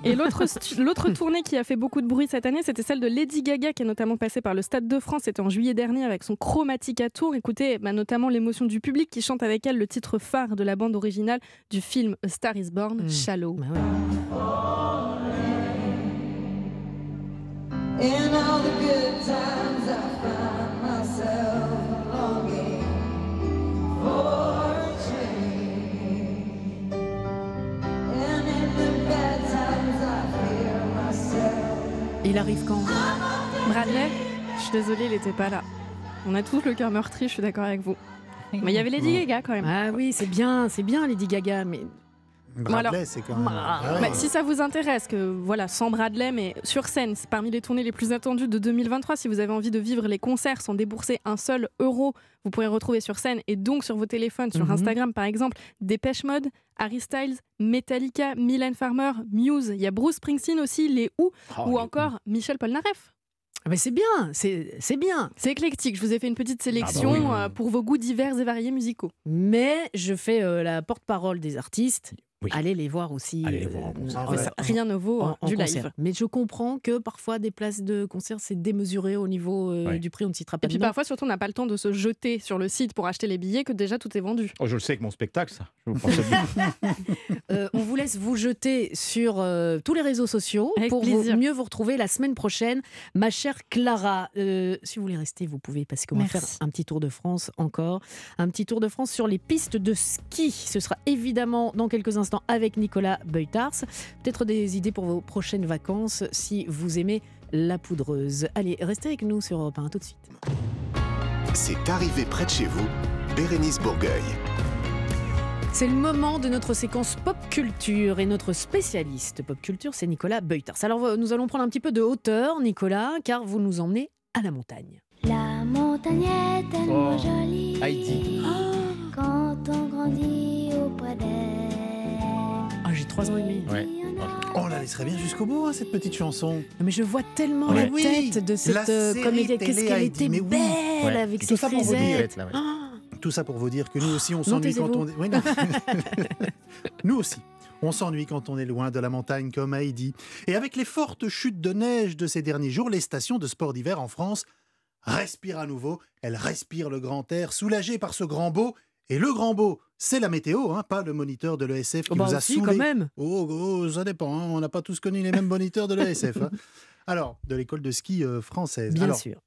Et l'autre tournée qui a fait beaucoup de bruit cette année, c'était celle de Lady Gaga, qui est notamment passée par le Stade de France. C'était en juillet dernier avec son Chromatica Tour. Écoutez bah, notamment l'émotion du public qui chante avec elle le titre phare de la bande originale du film A Star is Born, Mm. Shallow. Bah ouais. In all the good times, I find arrive quand Bradley, je suis désolée, il n'était pas là. On a tous le cœur meurtri, je suis d'accord avec vous. Mais il y avait Lady Gaga quand même. Ah oui, c'est bien, c'est bien Lady Gaga, mais Bradley, c'est quand même. Ah, Ah ouais. Bah, si ça vous intéresse, que voilà, sans Bradley, mais sur scène, c'est parmi les tournées les plus attendues de 2023. Si vous avez envie de vivre les concerts sans débourser un seul euro, vous pourrez retrouver sur scène et donc sur vos téléphones, sur Mhm. Instagram par exemple, Dépêche Mode, Harry Styles, Metallica, Mylène Farmer, Muse. Il y a Bruce Springsteen aussi, les Who, Oh, ou les- encore Michel Polnareff. Ah, mais c'est bien, c'est c'est bien. C'est éclectique. Je vous ai fait une petite sélection oui. euh, pour vos goûts divers et variés musicaux. Mais je fais euh, la porte-parole des artistes. Oui. Allez les voir aussi. Allez les voir en concert. Ah ouais. ça- Rien ne vaut en- euh, en du concert. live. Mais je comprends que parfois des places de concert c'est démesuré au niveau euh, Ouais. du prix, on ne citera pas Et puis parfois, surtout, on n'a pas le temps de se jeter sur le site pour acheter les billets que déjà tout est vendu. Oh, je le sais avec mon spectacle, ça. Je vous. Euh, on vous laisse vous jeter sur euh, tous les réseaux sociaux Avec pour vous- mieux vous retrouver la semaine prochaine. Ma chère Clara, euh, si vous voulez rester, vous pouvez parce qu'on va faire un petit tour de France encore. Un petit tour de France sur les pistes de ski. Ce sera évidemment dans quelques instants avec Nicolas Beutars. Peut-être des idées pour vos prochaines vacances si vous aimez la poudreuse. Allez, restez avec nous sur Europe 1 tout de suite. C'est arrivé près de chez vous, Bérénice Bourgueil. C'est le moment de notre séquence pop culture et notre spécialiste pop culture, c'est Nicolas Beutars. Alors euh, nous allons prendre un petit peu de hauteur, Nicolas, car vous nous emmenez à la montagne. La montagne est tellement Oh, jolie. Heidi. grandi auprès d'elle. J'ai 3 ans et demi. Ouais. On la laisserait bien jusqu'au bout, hein, cette petite chanson. Mais je vois tellement Ouais. la Oui, tête de cette euh, comédienne. Qu'est-ce qu'elle était oui. belle avec Tout ses ça pour vous dire. frisettes. Là, ouais. Ah, Tout ça pour vous dire que nous aussi, on s'ennuie quand on. Oui, nous aussi. On s'ennuie quand on est loin de la montagne comme Heidi. Et avec les fortes chutes de neige de ces derniers jours, les stations de sport d'hiver en France respirent à nouveau. Elles respirent le grand air, soulagées par ce grand beau. Et le grand beau, c'est la météo, hein, pas le moniteur de l'ESF qui Oh bah vous a aussi, quand même. Oh, oh, ça dépend. hein. On n'a pas tous connu les mêmes moniteurs de l'ESF. hein. Alors, de l'école de ski euh, française. Bien Alors, sûr.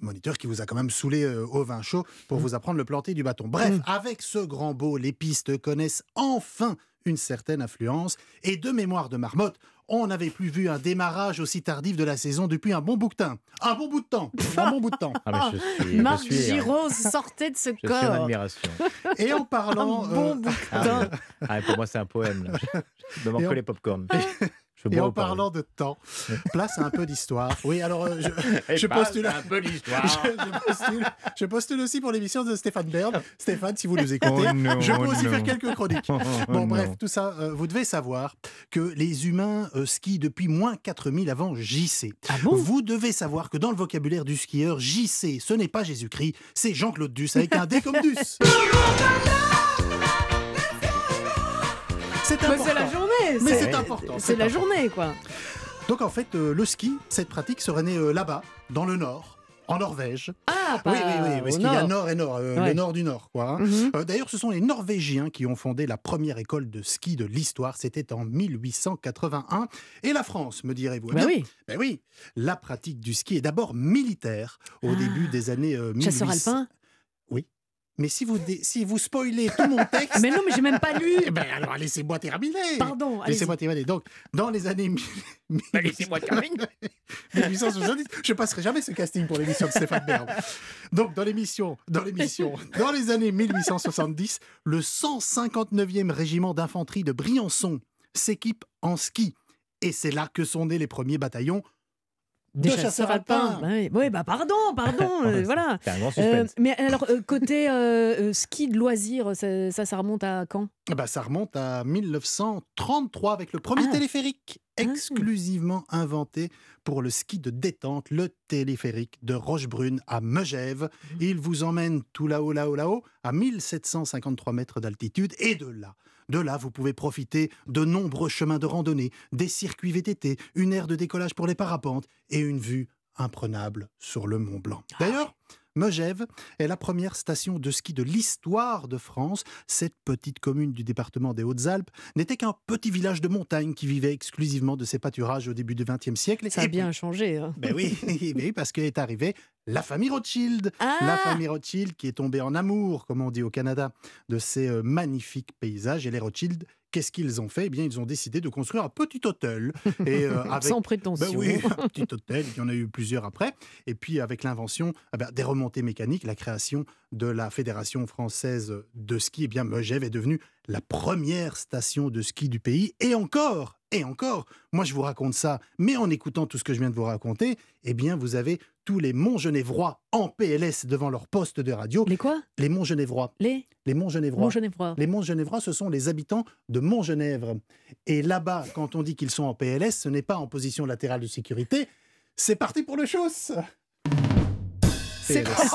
moniteur qui vous a quand même saoulé euh, au vin chaud pour vous apprendre le planter du bâton. Bref, Mm. avec ce grand beau, les pistes connaissent enfin une certaine affluence. Et de mémoire de marmotte, on n'avait plus vu un démarrage aussi tardif de la saison depuis un bon bout de temps. Un bon bout de temps. Un bon bout de temps. Ah, mais je suis, je Marc suis, Giraud sortait de ce je suis en corps. admiration. Et en Un parlant, bon euh, bout de Ah, temps. Ah, pour moi, c'est un poème. là. Je me manque que les popcorn. Je et en parlant de temps, place à un peu d'histoire. Oui, alors euh, je, Et je passe postule. un peu l'histoire. Je, je postule, je postule aussi pour l'émission de Stéphane Bern. Stéphane, si vous nous écoutez, Oh non, je peux oh aussi non. faire quelques chroniques. Oh Bon, bref, tout ça, euh, vous devez savoir que les humains euh, skient depuis moins 4000 avant JC. Ah bon? Vous devez savoir que dans le vocabulaire du skieur, JC, ce n'est pas Jésus-Christ, c'est Jean-Claude Duss avec un D comme Duss. C'est Mais c'est la important. journée. Mais c'est important, C'est la important. journée, quoi. Donc en fait, euh, le ski, cette pratique serait née euh, là-bas, dans le nord, en Norvège. Ah, pas Oui, oui, oui, parce qu'il y a nord. et nord, euh, Ouais. le nord du nord, quoi. hein. Mhm. D'ailleurs, ce sont les Norvégiens qui ont fondé la première école de ski de l'histoire. C'était en 1881. Et la France, me direz-vous bien, oui, ben oui, la pratique du ski est d'abord militaire au Ah. début des années euh, 1800. chasseur alpin. Mais si vous, dé- si vous spoilez tout mon texte, Mais non, mais j'ai même pas lu. eh ben alors laissez-moi terminer. Pardon. Laissez-moi terminer. Donc, dans les années mille- Bah, Laissez-moi terminer. 1870, je passerai jamais ce casting pour l'émission de Stéphane Bern. Donc, dans l'émission, dans l'émission, dans les années 1870, le 159e régiment d'infanterie de Briançon s'équipe en ski. Et c'est là que sont nés les premiers bataillons de Des chasseurs alpins. Bah oui. Oui, bah pardon, pardon, euh, voilà. C'est un grand Euh, suspense. mais alors, euh, côté euh, euh, ski de loisirs, ça, ça, ça remonte à quand? Ben, ça remonte à 1933 avec le premier Ah. téléphérique exclusivement inventé pour le ski de détente, le téléphérique de Rochebrune à Megève. Mhm. Il vous emmène tout là-haut, là-haut, là-haut, à 1753 mètres d'altitude. Et de là, de là, vous pouvez profiter de nombreux chemins de randonnée, des circuits VTT, une aire de décollage pour les parapentes et une vue imprenable sur le Mont Blanc. D'ailleurs, Megève est la première station de ski de l'histoire de France. Cette petite commune du département des Hautes-Alpes n'était qu'un petit village de montagne qui vivait exclusivement de ses pâturages au début du XXe siècle. Ça a Et bien changé. hein. ben oui, ben oui, parce qu'est arrivée la famille Rothschild. Ah La famille Rothschild qui est tombée en amour, comme on dit au Canada, de ces euh, magnifiques paysages. Et les Rothschild, qu'est-ce qu'ils ont fait? Eh bien, ils ont décidé de construire un petit hôtel. Et euh, avec Sans prétention. ben oui, un petit hôtel, il y en a eu plusieurs après. Et puis avec l'invention ah ben, des remontées mécaniques, la création de la Fédération française de ski, eh bien Megève est devenue la première station de ski du pays. Et encore, et encore, moi je vous raconte ça, mais en écoutant tout ce que je viens de vous raconter, eh bien vous avez tous les Montgenévrois en PLS devant leur poste de radio. Les quoi? Les Montgenévrois. Les Les Montgenévrois. Montgenévrois. Les Montgenévrois, ce sont les habitants de Montgenèvre. Et là-bas, quand on dit qu'ils sont en PLS, ce n'est pas en position latérale de sécurité. C'est parti pour le chausse C'est PLS.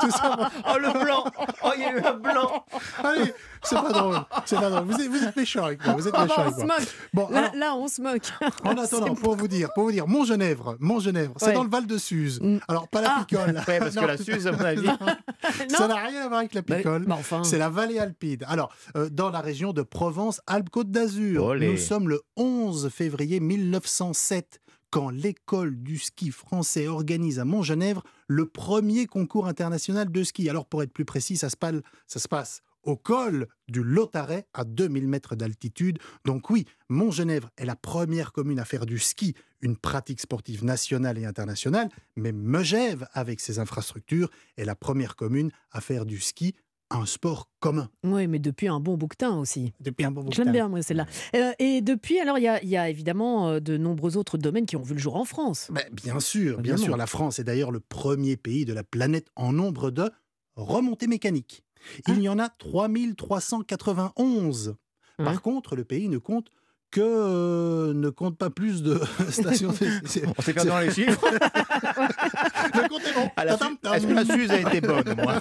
Tout ça, Oh le blanc Oh il y a eu un blanc allez, c'est pas drôle. C'est pas drôle. Vous êtes, vous êtes méchant avec moi. Vous êtes méchant on avec se moi. moque. Bon, Là, alors, là, on se moque. en attendant, pour vous dire, pour vous dire, Montgenèvre, Montgenèvre, c'est Ouais. dans le Val de Suse. Mm. Alors pas la Ah. picole. Ouais, parce que la Suze, à mon avis. Ça n'a rien à voir avec la Bah, picole. bah enfin. C'est la vallée alpine. Alors, euh, dans la région de Provence-Alpes-Côte d'Azur, Olé. nous sommes le 11 février 1907 quand l'école du ski français organise à Montgenèvre le premier concours international de ski. Alors, pour être plus précis, ça se passe, ça se au col du Lotaret à 2000 mètres d'altitude. Donc oui, Montgenèvre est la première commune à faire du ski une pratique sportive nationale et internationale, mais Megève, avec ses infrastructures, est la première commune à faire du ski un sport commun. Oui, mais depuis un bon bouquetin aussi. Depuis un bon de J'aime bien, moi, celle-là. Euh, et depuis, alors, il y a, il y a évidemment euh, de nombreux autres domaines qui ont vu le jour en France. Ben, bien sûr, bien sûr. La France est d'ailleurs le premier pays de la planète en nombre de remontées mécaniques. Il y en a 3391. Ouais. Par contre, le pays ne compte que euh, ne compte pas plus de stations. c'est- On s'est perdu dans les chiffres. Le compte est bon. Est-ce que la Suze a été bonne, moi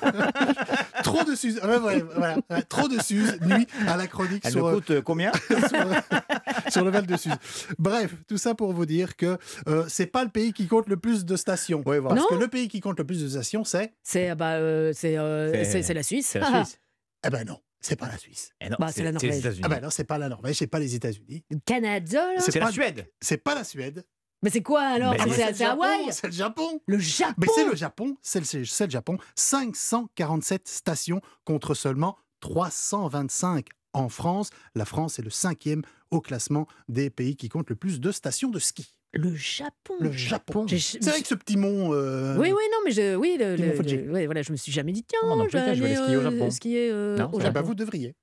Trop de Suze. Ouais, ouais, voilà. Ouais, Trop de Suze nuit à la chronique Elle sur, me coûte euh, combien sur, sur le Val de Suze. Bref, tout ça pour vous dire que euh, c'est pas le pays qui compte le plus de stations. Ouais, voilà. Parce Non. que le pays qui compte le plus de stations, c'est. C'est bah, euh, c'est euh, la Suisse. C'est la Suisse. Eh ben non, c'est pas la Suisse. Eh non, Bah, c'est la les Norvège. États-Unis. Ah ben non, c'est pas la Norvège, c'est pas les États-Unis. Canada, C'est la pas- Suède. C'est pas la Suède. Mais c'est quoi alors? Ah, c'est Hawaï C'est le Japon. Le Japon Mais c'est le Japon, c'est le, c'est le Japon. 547 stations contre seulement 325 en France. La France est le cinquième au classement des pays qui comptent le plus de stations de ski. Le Japon Le Japon. C'est avec ce petit mont. euh, Oui, oui, non, mais je, oui, le, le- le- ouais, voilà, je me suis jamais dit, tiens, je vais aller skier au euh, Japon. skier, euh, Non, au Eh Japon. ben, vous devriez.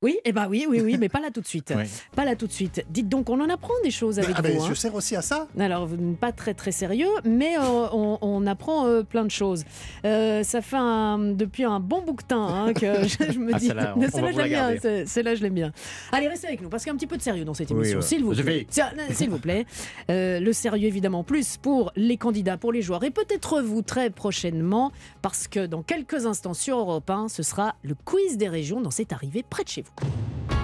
Oui, eh ben oui, oui, oui, mais pas là tout de suite. Pas là tout de suite. Dites donc, on en apprend des choses avec Ah ben, vous. hein. Je sers aussi à ça. Alors, pas très très sérieux, mais euh, on, on apprend euh, plein de choses. Euh, ça fait un- depuis un bon temps hein, que je, je me Ah, dis. celle-là, je la l'aime bien. Celle-là, je l'aime bien. Allez, restez avec nous, parce qu'il y a un petit peu de sérieux dans cette émission, s'il vous plaît. S'il vous plaît. Le sérieux, évidemment, plus pour les candidats, pour les joueurs, et peut-être vous très prochainement, parce que dans quelques instants sur Europe 1, ce sera le quiz des régions dans cette arrivée près de chez vous. Live.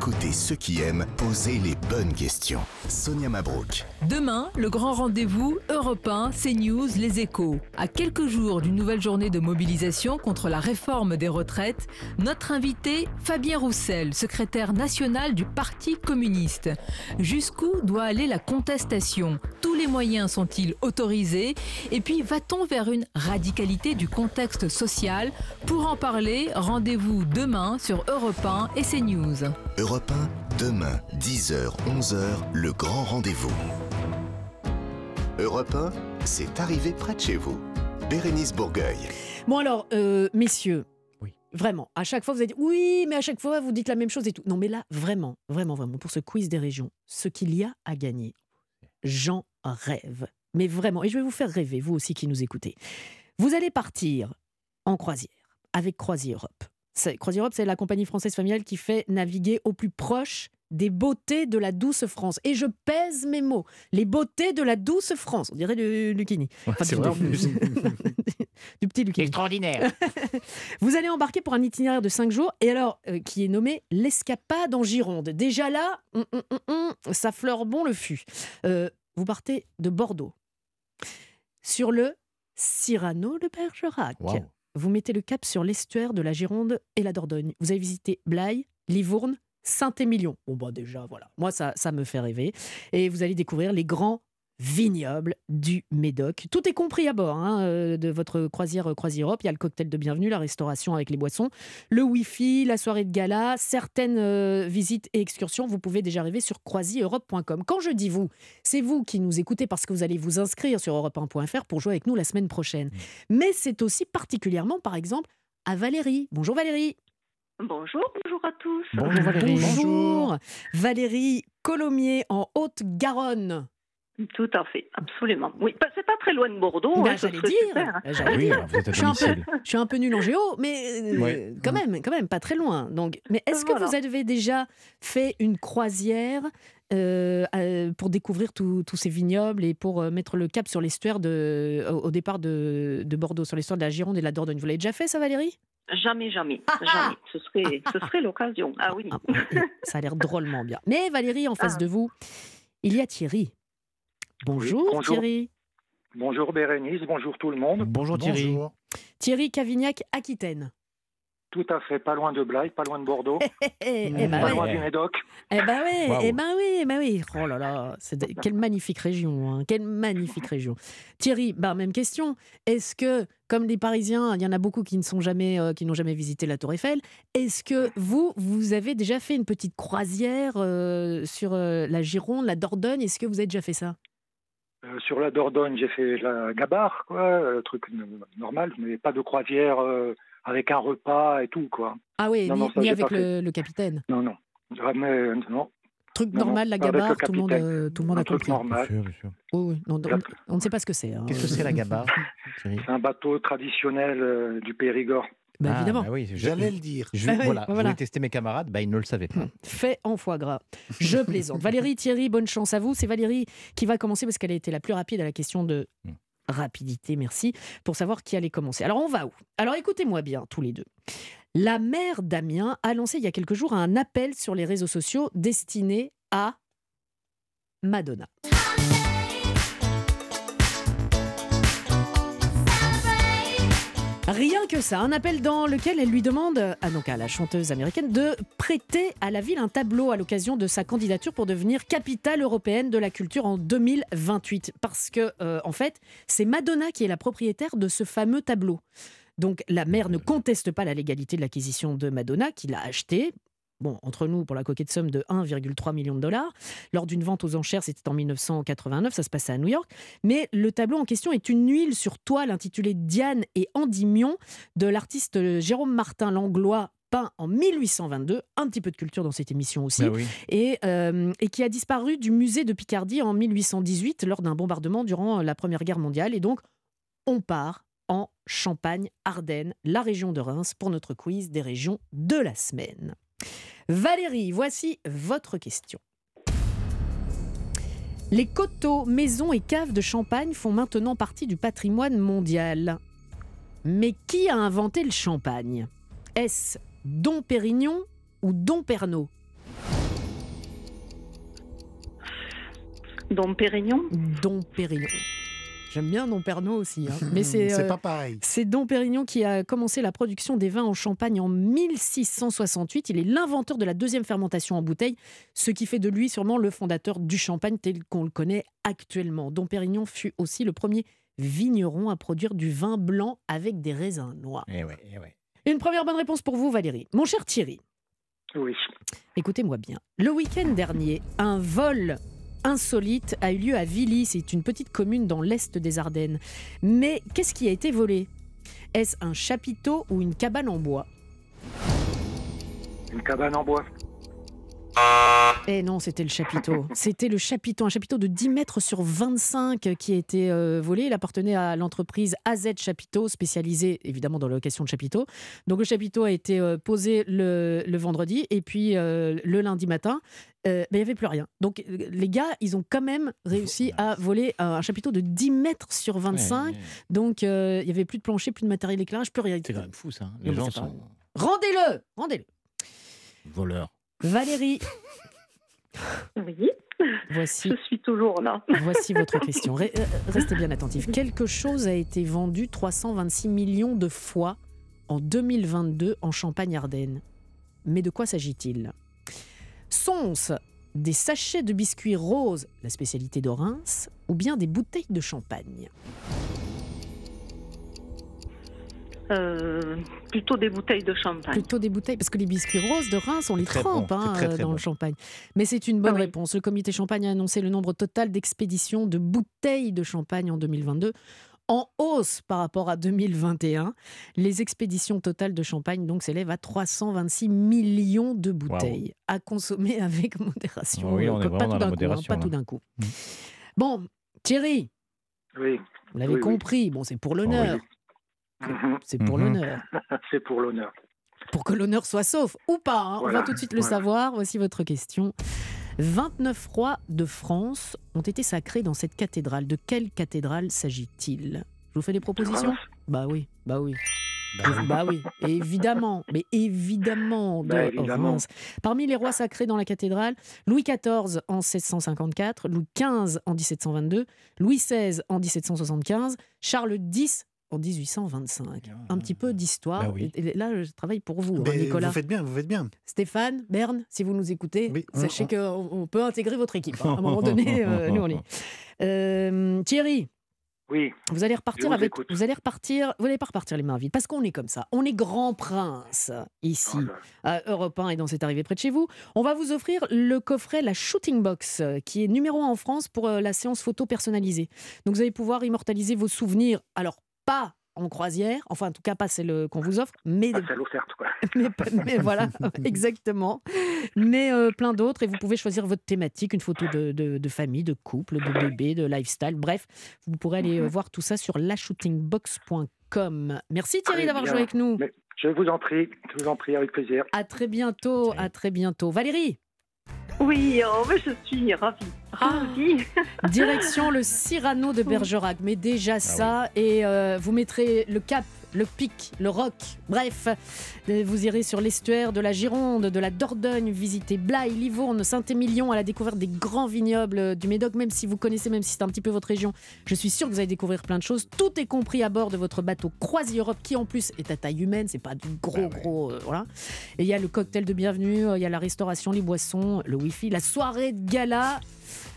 Écoutez ceux qui aiment poser les bonnes questions. Sonia Mabrouk. Demain, le grand rendez-vous Europe 1, CNews, Les Échos. À quelques jours d'une nouvelle journée de mobilisation contre la réforme des retraites, notre invité, Fabien Roussel, secrétaire national du Parti communiste. Jusqu'où doit aller la contestation? Tous les moyens sont-ils autorisés? Et puis, va-t-on vers une radicalité du contexte social? Pour en parler, rendez-vous demain sur Europe 1 et CNews. Europe 1, demain, 10h, 11h, le grand rendez-vous. Europe 1, c'est arrivé près de chez vous. Bérénice Bourgueil. Bon alors, euh, messieurs, Oui. vraiment, à chaque fois vous avez dit oui, mais à chaque fois vous dites la même chose et tout. Non mais là, vraiment, vraiment, vraiment, pour ce quiz des régions, ce qu'il y a à gagner, j'en rêve. Mais vraiment, et je vais vous faire rêver, vous aussi qui nous écoutez. Vous allez partir en croisière avec Croisière Europe. C'est- Croisière Europe, c'est la compagnie française familiale qui fait naviguer au plus proche des beautés de la douce France. Et je pèse mes mots. Les beautés de la douce France. On dirait du Lucchini. Enfin, du- du- du petit Lucchini. Extraordinaire. Vous allez embarquer pour un itinéraire de 5 jours, et alors, euh, qui est nommé l'escapade en Gironde. Déjà là, hum, hum, ça fleure bon le fût. Euh, vous partez de Bordeaux sur le Cyrano de Bergerac. Waouh. Vous mettez le cap sur l'estuaire de la Gironde et la Dordogne. Vous avez visité Blaye, Livourne, Saint-Émilion. Bon, bah déjà, voilà. Moi, ça, ça me fait rêver. Et vous allez découvrir les grands vignobles du Médoc. Tout est compris à bord hein, euh, de votre croisière euh, Croisière Europe. Il y a le cocktail de bienvenue, la restauration avec les boissons, le Wi-Fi, la soirée de gala, certaines euh, visites et excursions. Vous pouvez déjà arriver sur croisieurope.com. Quand je dis vous, c'est vous qui nous écoutez parce que vous allez vous inscrire sur europe1.fr pour jouer avec nous la semaine prochaine. Mais c'est aussi particulièrement, par exemple, à Valérie. Bonjour Valérie. Bonjour, bonjour à tous. Bonjour Valérie. Bonjour. Valérie Colomiers en Haute-Garonne. Tout à fait, absolument. Oui, bah, c'est pas très loin de Bordeaux. Bah, hein, j'allais dire. hein. Bah, j'allais Oui, dire. Je suis, un peu, je suis un peu nulle en géo, mais euh, Ouais. quand même, quand même, pas très loin. Donc, mais est-ce que Voilà. vous avez déjà fait une croisière euh, euh, pour découvrir tous ces vignobles et pour mettre le cap sur l'estuaire de, au, départ de, de Bordeaux, sur l'estuaire de la Gironde et de la Dordogne? Vous l'avez déjà fait, ça, Valérie? Jamais, jamais, Ah, ah jamais. Ce serait, ce serait l'occasion. Ah oui. Ah, Ça a l'air drôlement bien. Mais Valérie, en face Ah. de vous, il y a Thierry. Bonjour, bonjour. Thierry. Bonjour Bérénice, bonjour tout le monde. Bonjour Thierry. Bonjour. Thierry Cavignac, Aquitaine. Tout à fait, pas loin de Blaye, pas loin de Bordeaux, Eh, eh Mmh. ben pas loin du Médoc. Eh ben oui, Waouh. eh ben oui, eh ben oui. Oh là là, de- quelle magnifique région, hein, quelle magnifique région. Thierry, bah, même question. Est-ce que, comme les Parisiens, il y en a beaucoup qui ne sont jamais, euh, qui n'ont jamais visité la Tour Eiffel, est-ce que vous, vous avez déjà fait une petite croisière euh, sur euh, la Gironde, la Dordogne? Est-ce que vous avez déjà fait ça? Euh, sur la Dordogne, j'ai fait la gabarre, quoi, euh, truc normal, mais pas de croisière euh, avec un repas et tout, quoi. Ah oui, Non, ni, non, ça, ni j'ai avec le, le capitaine. Non, non. Jamais, euh, non. Truc Non, normal, la gabarre, tout le monde, tout le monde Un a truc compris. normal. Oui, oui. Non, on, on ne sait pas ce que c'est. hein. Qu'est-ce que c'est la gabarre C'est un bateau traditionnel euh, du Périgord. Bah, Ah, évidemment. bah oui, J'allais le dire. Je, Bah oui, voilà, je voilà. voulais tester mes camarades, bah, ils ne le savaient pas. fait en foie gras. Je plaisante. Valérie, Thierry, bonne chance à vous. C'est Valérie qui va commencer parce qu'elle a été la plus rapide à la question de Hmm. rapidité, merci, pour savoir qui allait commencer. Alors on va où? Alors écoutez-moi bien, tous les deux. La mère d'Amiens a lancé il y a quelques jours un appel sur les réseaux sociaux destiné à Madonna. Rien que ça, un appel dans lequel elle lui demande, ah donc à la chanteuse américaine, de prêter à la ville un tableau à l'occasion de sa candidature pour devenir capitale européenne de la culture en 2028. Parce que, euh, en fait, c'est Madonna qui est la propriétaire de ce fameux tableau. Donc la mère ne conteste pas la légalité de l'acquisition de Madonna, qui l'a acheté. Bon, entre nous, pour la coquette somme de 1,3 million de dollars. Lors d'une vente aux enchères, c'était en 1989, ça se passait à New York. Mais le tableau en question est une huile sur toile intitulée Diane et Endymion de l'artiste Jérôme Martin Langlois peint en 1822, un petit peu de culture dans cette émission aussi, Bah oui. et, euh, et qui a disparu du musée de Picardie en 1818 lors d'un bombardement durant la Première Guerre mondiale. Et donc, on part en Champagne, Ardennes, la région de Reims, pour notre quiz des régions de la semaine. Valérie, voici votre question. Les coteaux, maisons et caves de Champagne font maintenant partie du patrimoine mondial. Mais qui a inventé le champagne? Est-ce Dom Pérignon ou Dom Pernod Dom Pérignon? Dom Pérignon. J'aime bien Dom Pernod aussi, hein. mais c'est C'est euh, pas pareil. c'est Dom Pérignon qui a commencé la production des vins en Champagne en 1668. Il est l'inventeur de la deuxième fermentation en bouteille, ce qui fait de lui sûrement le fondateur du champagne tel qu'on le connaît actuellement. Dom Pérignon fut aussi le premier vigneron à produire du vin blanc avec des raisins noirs. Eh ouais, eh ouais. Une première bonne réponse pour vous, Valérie. Mon cher Thierry, Oui. écoutez-moi bien. Le week-end dernier, un vol insolite a eu lieu à Villy. C'est une petite commune dans l'est des Ardennes. Mais qu'est-ce qui a été volé? Est-ce un chapiteau ou une cabane en bois? Une cabane en bois. Eh non, c'était le chapiteau. C'était le chapiteau, un chapiteau de 10 mètres sur 25 qui a été euh, volé. Il appartenait à l'entreprise AZ Chapiteau, spécialisée évidemment dans la location de chapiteaux. Donc le chapiteau a été euh, posé le, le vendredi et puis euh, le lundi matin, ben, il n'y avait plus rien. Donc les gars, ils ont quand même réussi à voler un, chapiteau de 10 mètres sur 25. Ouais, ouais. Donc il n'y avait plus de plancher, plus de matériel d'éclairage, plus rien. C'est quand même fou ça. hein. Les gens sont Rendez-le Rendez-le voleurs. Valérie, Oui, voici je suis toujours là. Voici votre question. Euh, Restez bien attentifs. Quelque chose a été vendu 326 millions de fois en 2022 en Champagne-Ardenne. Mais de quoi s'agit-il? Sont-ce des sachets de biscuits roses, la spécialité de Reims, ou bien des bouteilles de champagne? Euh, plutôt des bouteilles de champagne. Plutôt des bouteilles, parce que les biscuits roses de Reims, on les très trempe bon, hein, c'est très, très dans bon. le champagne. Mais c'est une bonne oui. réponse. Le comité champagne a annoncé le nombre total d'expéditions de bouteilles de champagne en 2022 en hausse par rapport à 2021. Les expéditions totales de champagne donc s'élèvent à 326 millions de bouteilles à consommer avec modération. Oui, Euh, on est pas tout d'un coup, hein, pas tout d'un coup. Mm. Bon, Thierry, Oui. vous l'avez Oui, oui. compris. Bon, c'est pour l'honneur. C'est pour Mhm. l'honneur. C'est pour l'honneur. pour que l'honneur soit sauf ou pas. hein. On va tout de suite le voilà. savoir. Voici votre question. 29 rois de France ont été sacrés dans cette cathédrale. De quelle cathédrale s'agit-il? Je vous fais des propositions? Bah oui, bah oui. Bah oui. Bah oui, évidemment, mais évidemment de Bah, évidemment. Parmi les rois sacrés dans la cathédrale, Louis XIV en 1654, Louis XV en 1722, Louis XVI en 1775, Charles X en 1825. Un petit peu d'histoire. Bah oui. Et- et là, je travaille pour vous, hein, Nicolas. vous faites bien, vous faites bien. Stéphane, Berne, si vous nous écoutez, Oui, on- sachez on- qu'on on peut intégrer votre équipe. hein. À un moment donné, euh, nous on est. Euh, Thierry, Oui. vous allez repartir vous avec. écoute. Vous allez repartir. Vous n'allez pas repartir les mains vides parce qu'on est comme ça. On est grand prince ici Oh à Europe 1 et dans cette arrivée près de chez vous. On va vous offrir le coffret La Shooting Box, euh, qui est numéro 1 en France pour la séance photo personnalisée. Donc vous allez pouvoir immortaliser vos souvenirs. Alors, pas en croisière. Enfin, en tout cas, pas celle qu'on vous offre, mais, Ah, celle offerte, quoi. mais, mais voilà, exactement. Mais euh, plein d'autres. Et vous pouvez choisir votre thématique, une photo de, de- de famille, de couple, de bébé, de lifestyle. Bref, vous pourrez aller euh, voir tout ça sur lashootingbox.com. Merci Thierry d'avoir joué avec nous. Mais je vous en prie, je vous en prie, avec plaisir. À très bientôt, à très bientôt. Valérie Oui, oh, je suis ravie. Ravie. Direction le Cyrano de Bergerac. Mais déjà ça, et euh, vous mettrez le cap, le pic, le roc. Bref, euh, vous irez sur l'estuaire de la Gironde, de la Dordogne, visiter Blaye, Livourne, Saint-Émilion à la découverte des grands vignobles du Médoc, même si vous connaissez, même si c'est un petit peu votre région. Je suis sûre que vous allez découvrir plein de choses. Tout est compris à bord de votre bateau Croisi Europe, qui en plus est à taille humaine, c'est pas du gros, gros. euh, voilà. Et il y a le cocktail de bienvenue, euh, il y a la restauration, les boissons, le Wi-Fi, la soirée de gala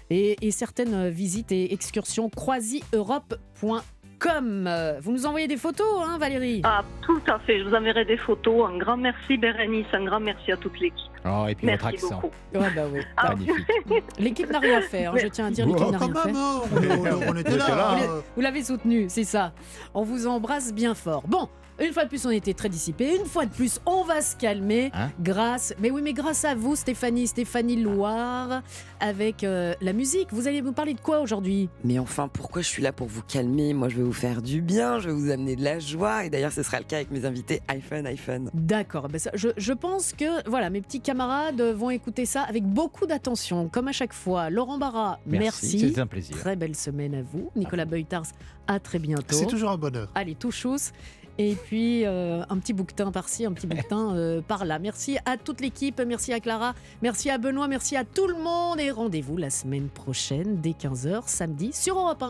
et, et certaines euh, visites et excursions croisieurope.com. Euh, Vous nous envoyez des photos, hein, Valérie? Ah, tout à fait. Je vous enverrai des photos. Un grand merci, Bérénice. Un grand merci à toute l'équipe. Oh, et puis Merci votre accent. beaucoup. Ouais, bah oui. Ah. Magnifique. L'équipe n'a rien fait, hein, je tiens à dire, l'équipe Oh, n'a rien fait. on, on- on était là. Vous l'avez- Vous l'avez soutenu, c'est ça. On vous embrasse bien fort. Bon, une fois de plus, on était très dissipés. Une fois de plus, on va se calmer. Hein grâce, mais oui, mais grâce à vous, Stéphanie, Stéphanie Loire, avec euh, la musique. Vous allez vous parler de quoi aujourd'hui? Mais enfin, pourquoi je suis là pour vous calmer? Moi, je vais vous faire du bien, je vais vous amener de la joie. Et d'ailleurs, ce sera le cas avec mes invités iPhone, iPhone. D'accord, ben je, je pense que voilà, mes petits camarades vont écouter ça avec beaucoup d'attention, comme à chaque fois. Laurent Barra, Merci, merci. c'était un plaisir. Très belle semaine à vous. Nicolas Beutars, à très bientôt. C'est toujours un bonheur. Allez, tout chousse. Et puis euh, un petit bouquetin par-ci, un petit bouquetin euh, par-là. Merci à toute l'équipe, merci à Clara, merci à Benoît, merci à tout le monde et rendez-vous la semaine prochaine dès 15h samedi sur Europe 1.